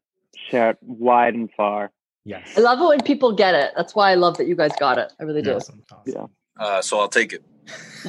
Share it wide and far. Yes. I love it when people get it. That's why I love that you guys got it. I really do. Awesome. awesome. Uh, so I'll take it.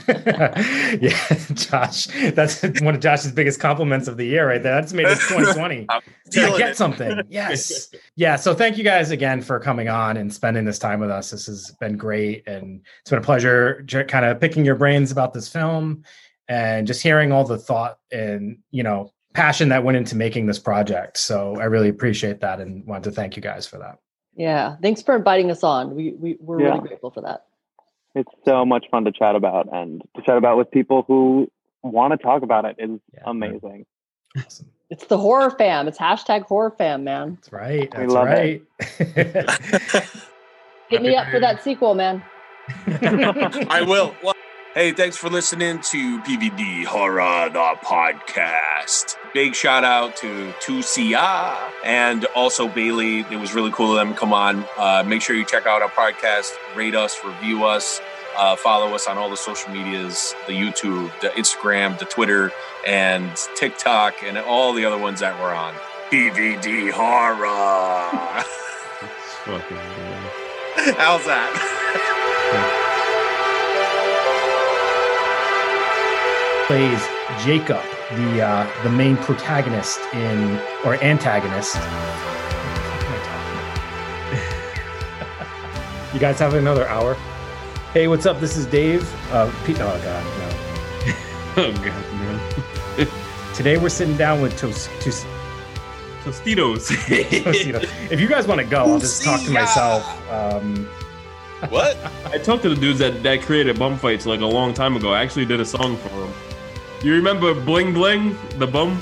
[LAUGHS] yeah, Josh. That's one of Josh's biggest compliments of the year, right there. That's made it 2020. [LAUGHS] I'm Yeah, stealing get it. something. Yes. Yeah. So thank you guys again for coming on and spending this time with us. This has been great. And it's been a pleasure kind of picking your brains about this film and just hearing all the thought and, you know, passion that went into making this project. So I really appreciate that and want to thank you guys for that. Yeah. Thanks for inviting us on. We, we, we're Yeah. really grateful for that. It's so much fun to chat about and to chat about with people who want to talk about it is Yeah. amazing. Awesome. It's the horror fam. It's hashtag horror fam, man. That's right. We love right. Hit me up for that sequel, man. [LAUGHS] I will. Well, hey, thanks for listening to PVD Horror the podcast. Big shout out to Tucia and also Bailey. It was really cool of them come on. Uh, make sure you check out our podcast, rate us, review us. Uh, follow us on all the social medias the YouTube, the Instagram, the Twitter, and TikTok, and all the other ones that we're on. PVD Horror. [LAUGHS] Fucking. [LAUGHS] How's that? Plays Jacob, the uh, the main protagonist in or antagonist. you guys have another hour. Hey, what's up? This is Dave. Uh, P- oh God, no. [LAUGHS] Oh god, no. [LAUGHS] Today we're sitting down with Tos- Tos- Tostitos. [LAUGHS] Tostito. If you guys want to go, I'll just talk to myself. Um, what? I talked to the dudes that, that created bum fights like a long time ago. I actually did a song for them. You remember Bling Bling, the bum?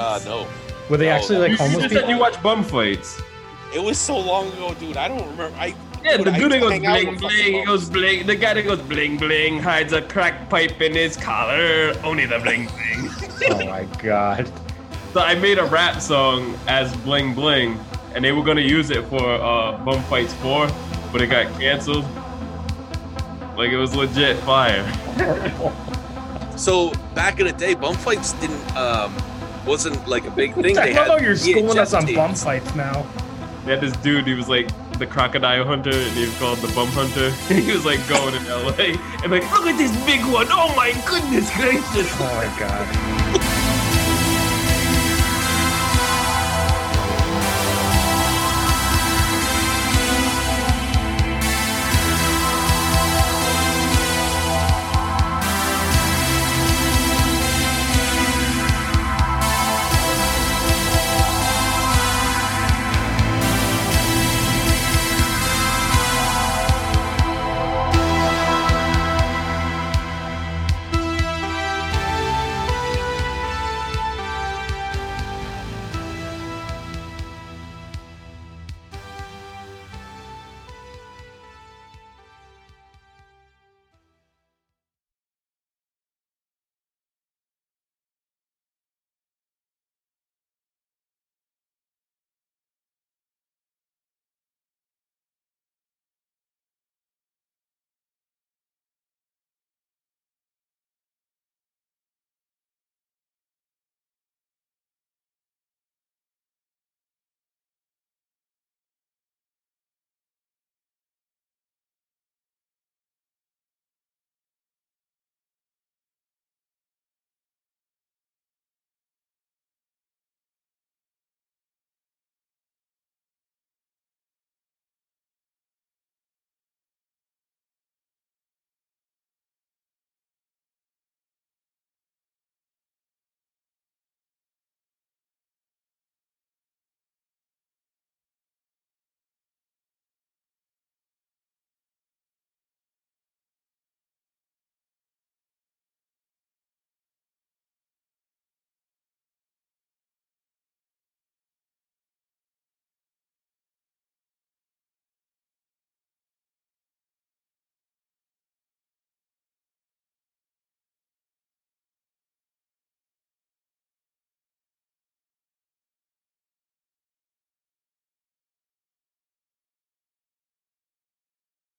Uh, no. were they Oh, actually that- like You, you homeless just said people? you watch bum fights. It was so long ago, dude. I don't remember. I Yeah, Dude, the I dude that goes bling bling, he goes bling. The guy that goes bling bling hides a crack pipe in his collar. Only the bling bling. [LAUGHS] Oh my God. So I made a rap song as bling bling, and they were gonna use it for uh, Bum Fights 4, but it got canceled. Like it was legit fire. [LAUGHS] so back in the day, bum fights didn't um wasn't like a big thing. I They love had how you're schooling us on VHS bum fights now. They had this dude, he was like the crocodile hunter, and he was called the bum hunter. [LAUGHS] he was like going in LA, and like, look at this big one. Oh my goodness gracious. Oh my God.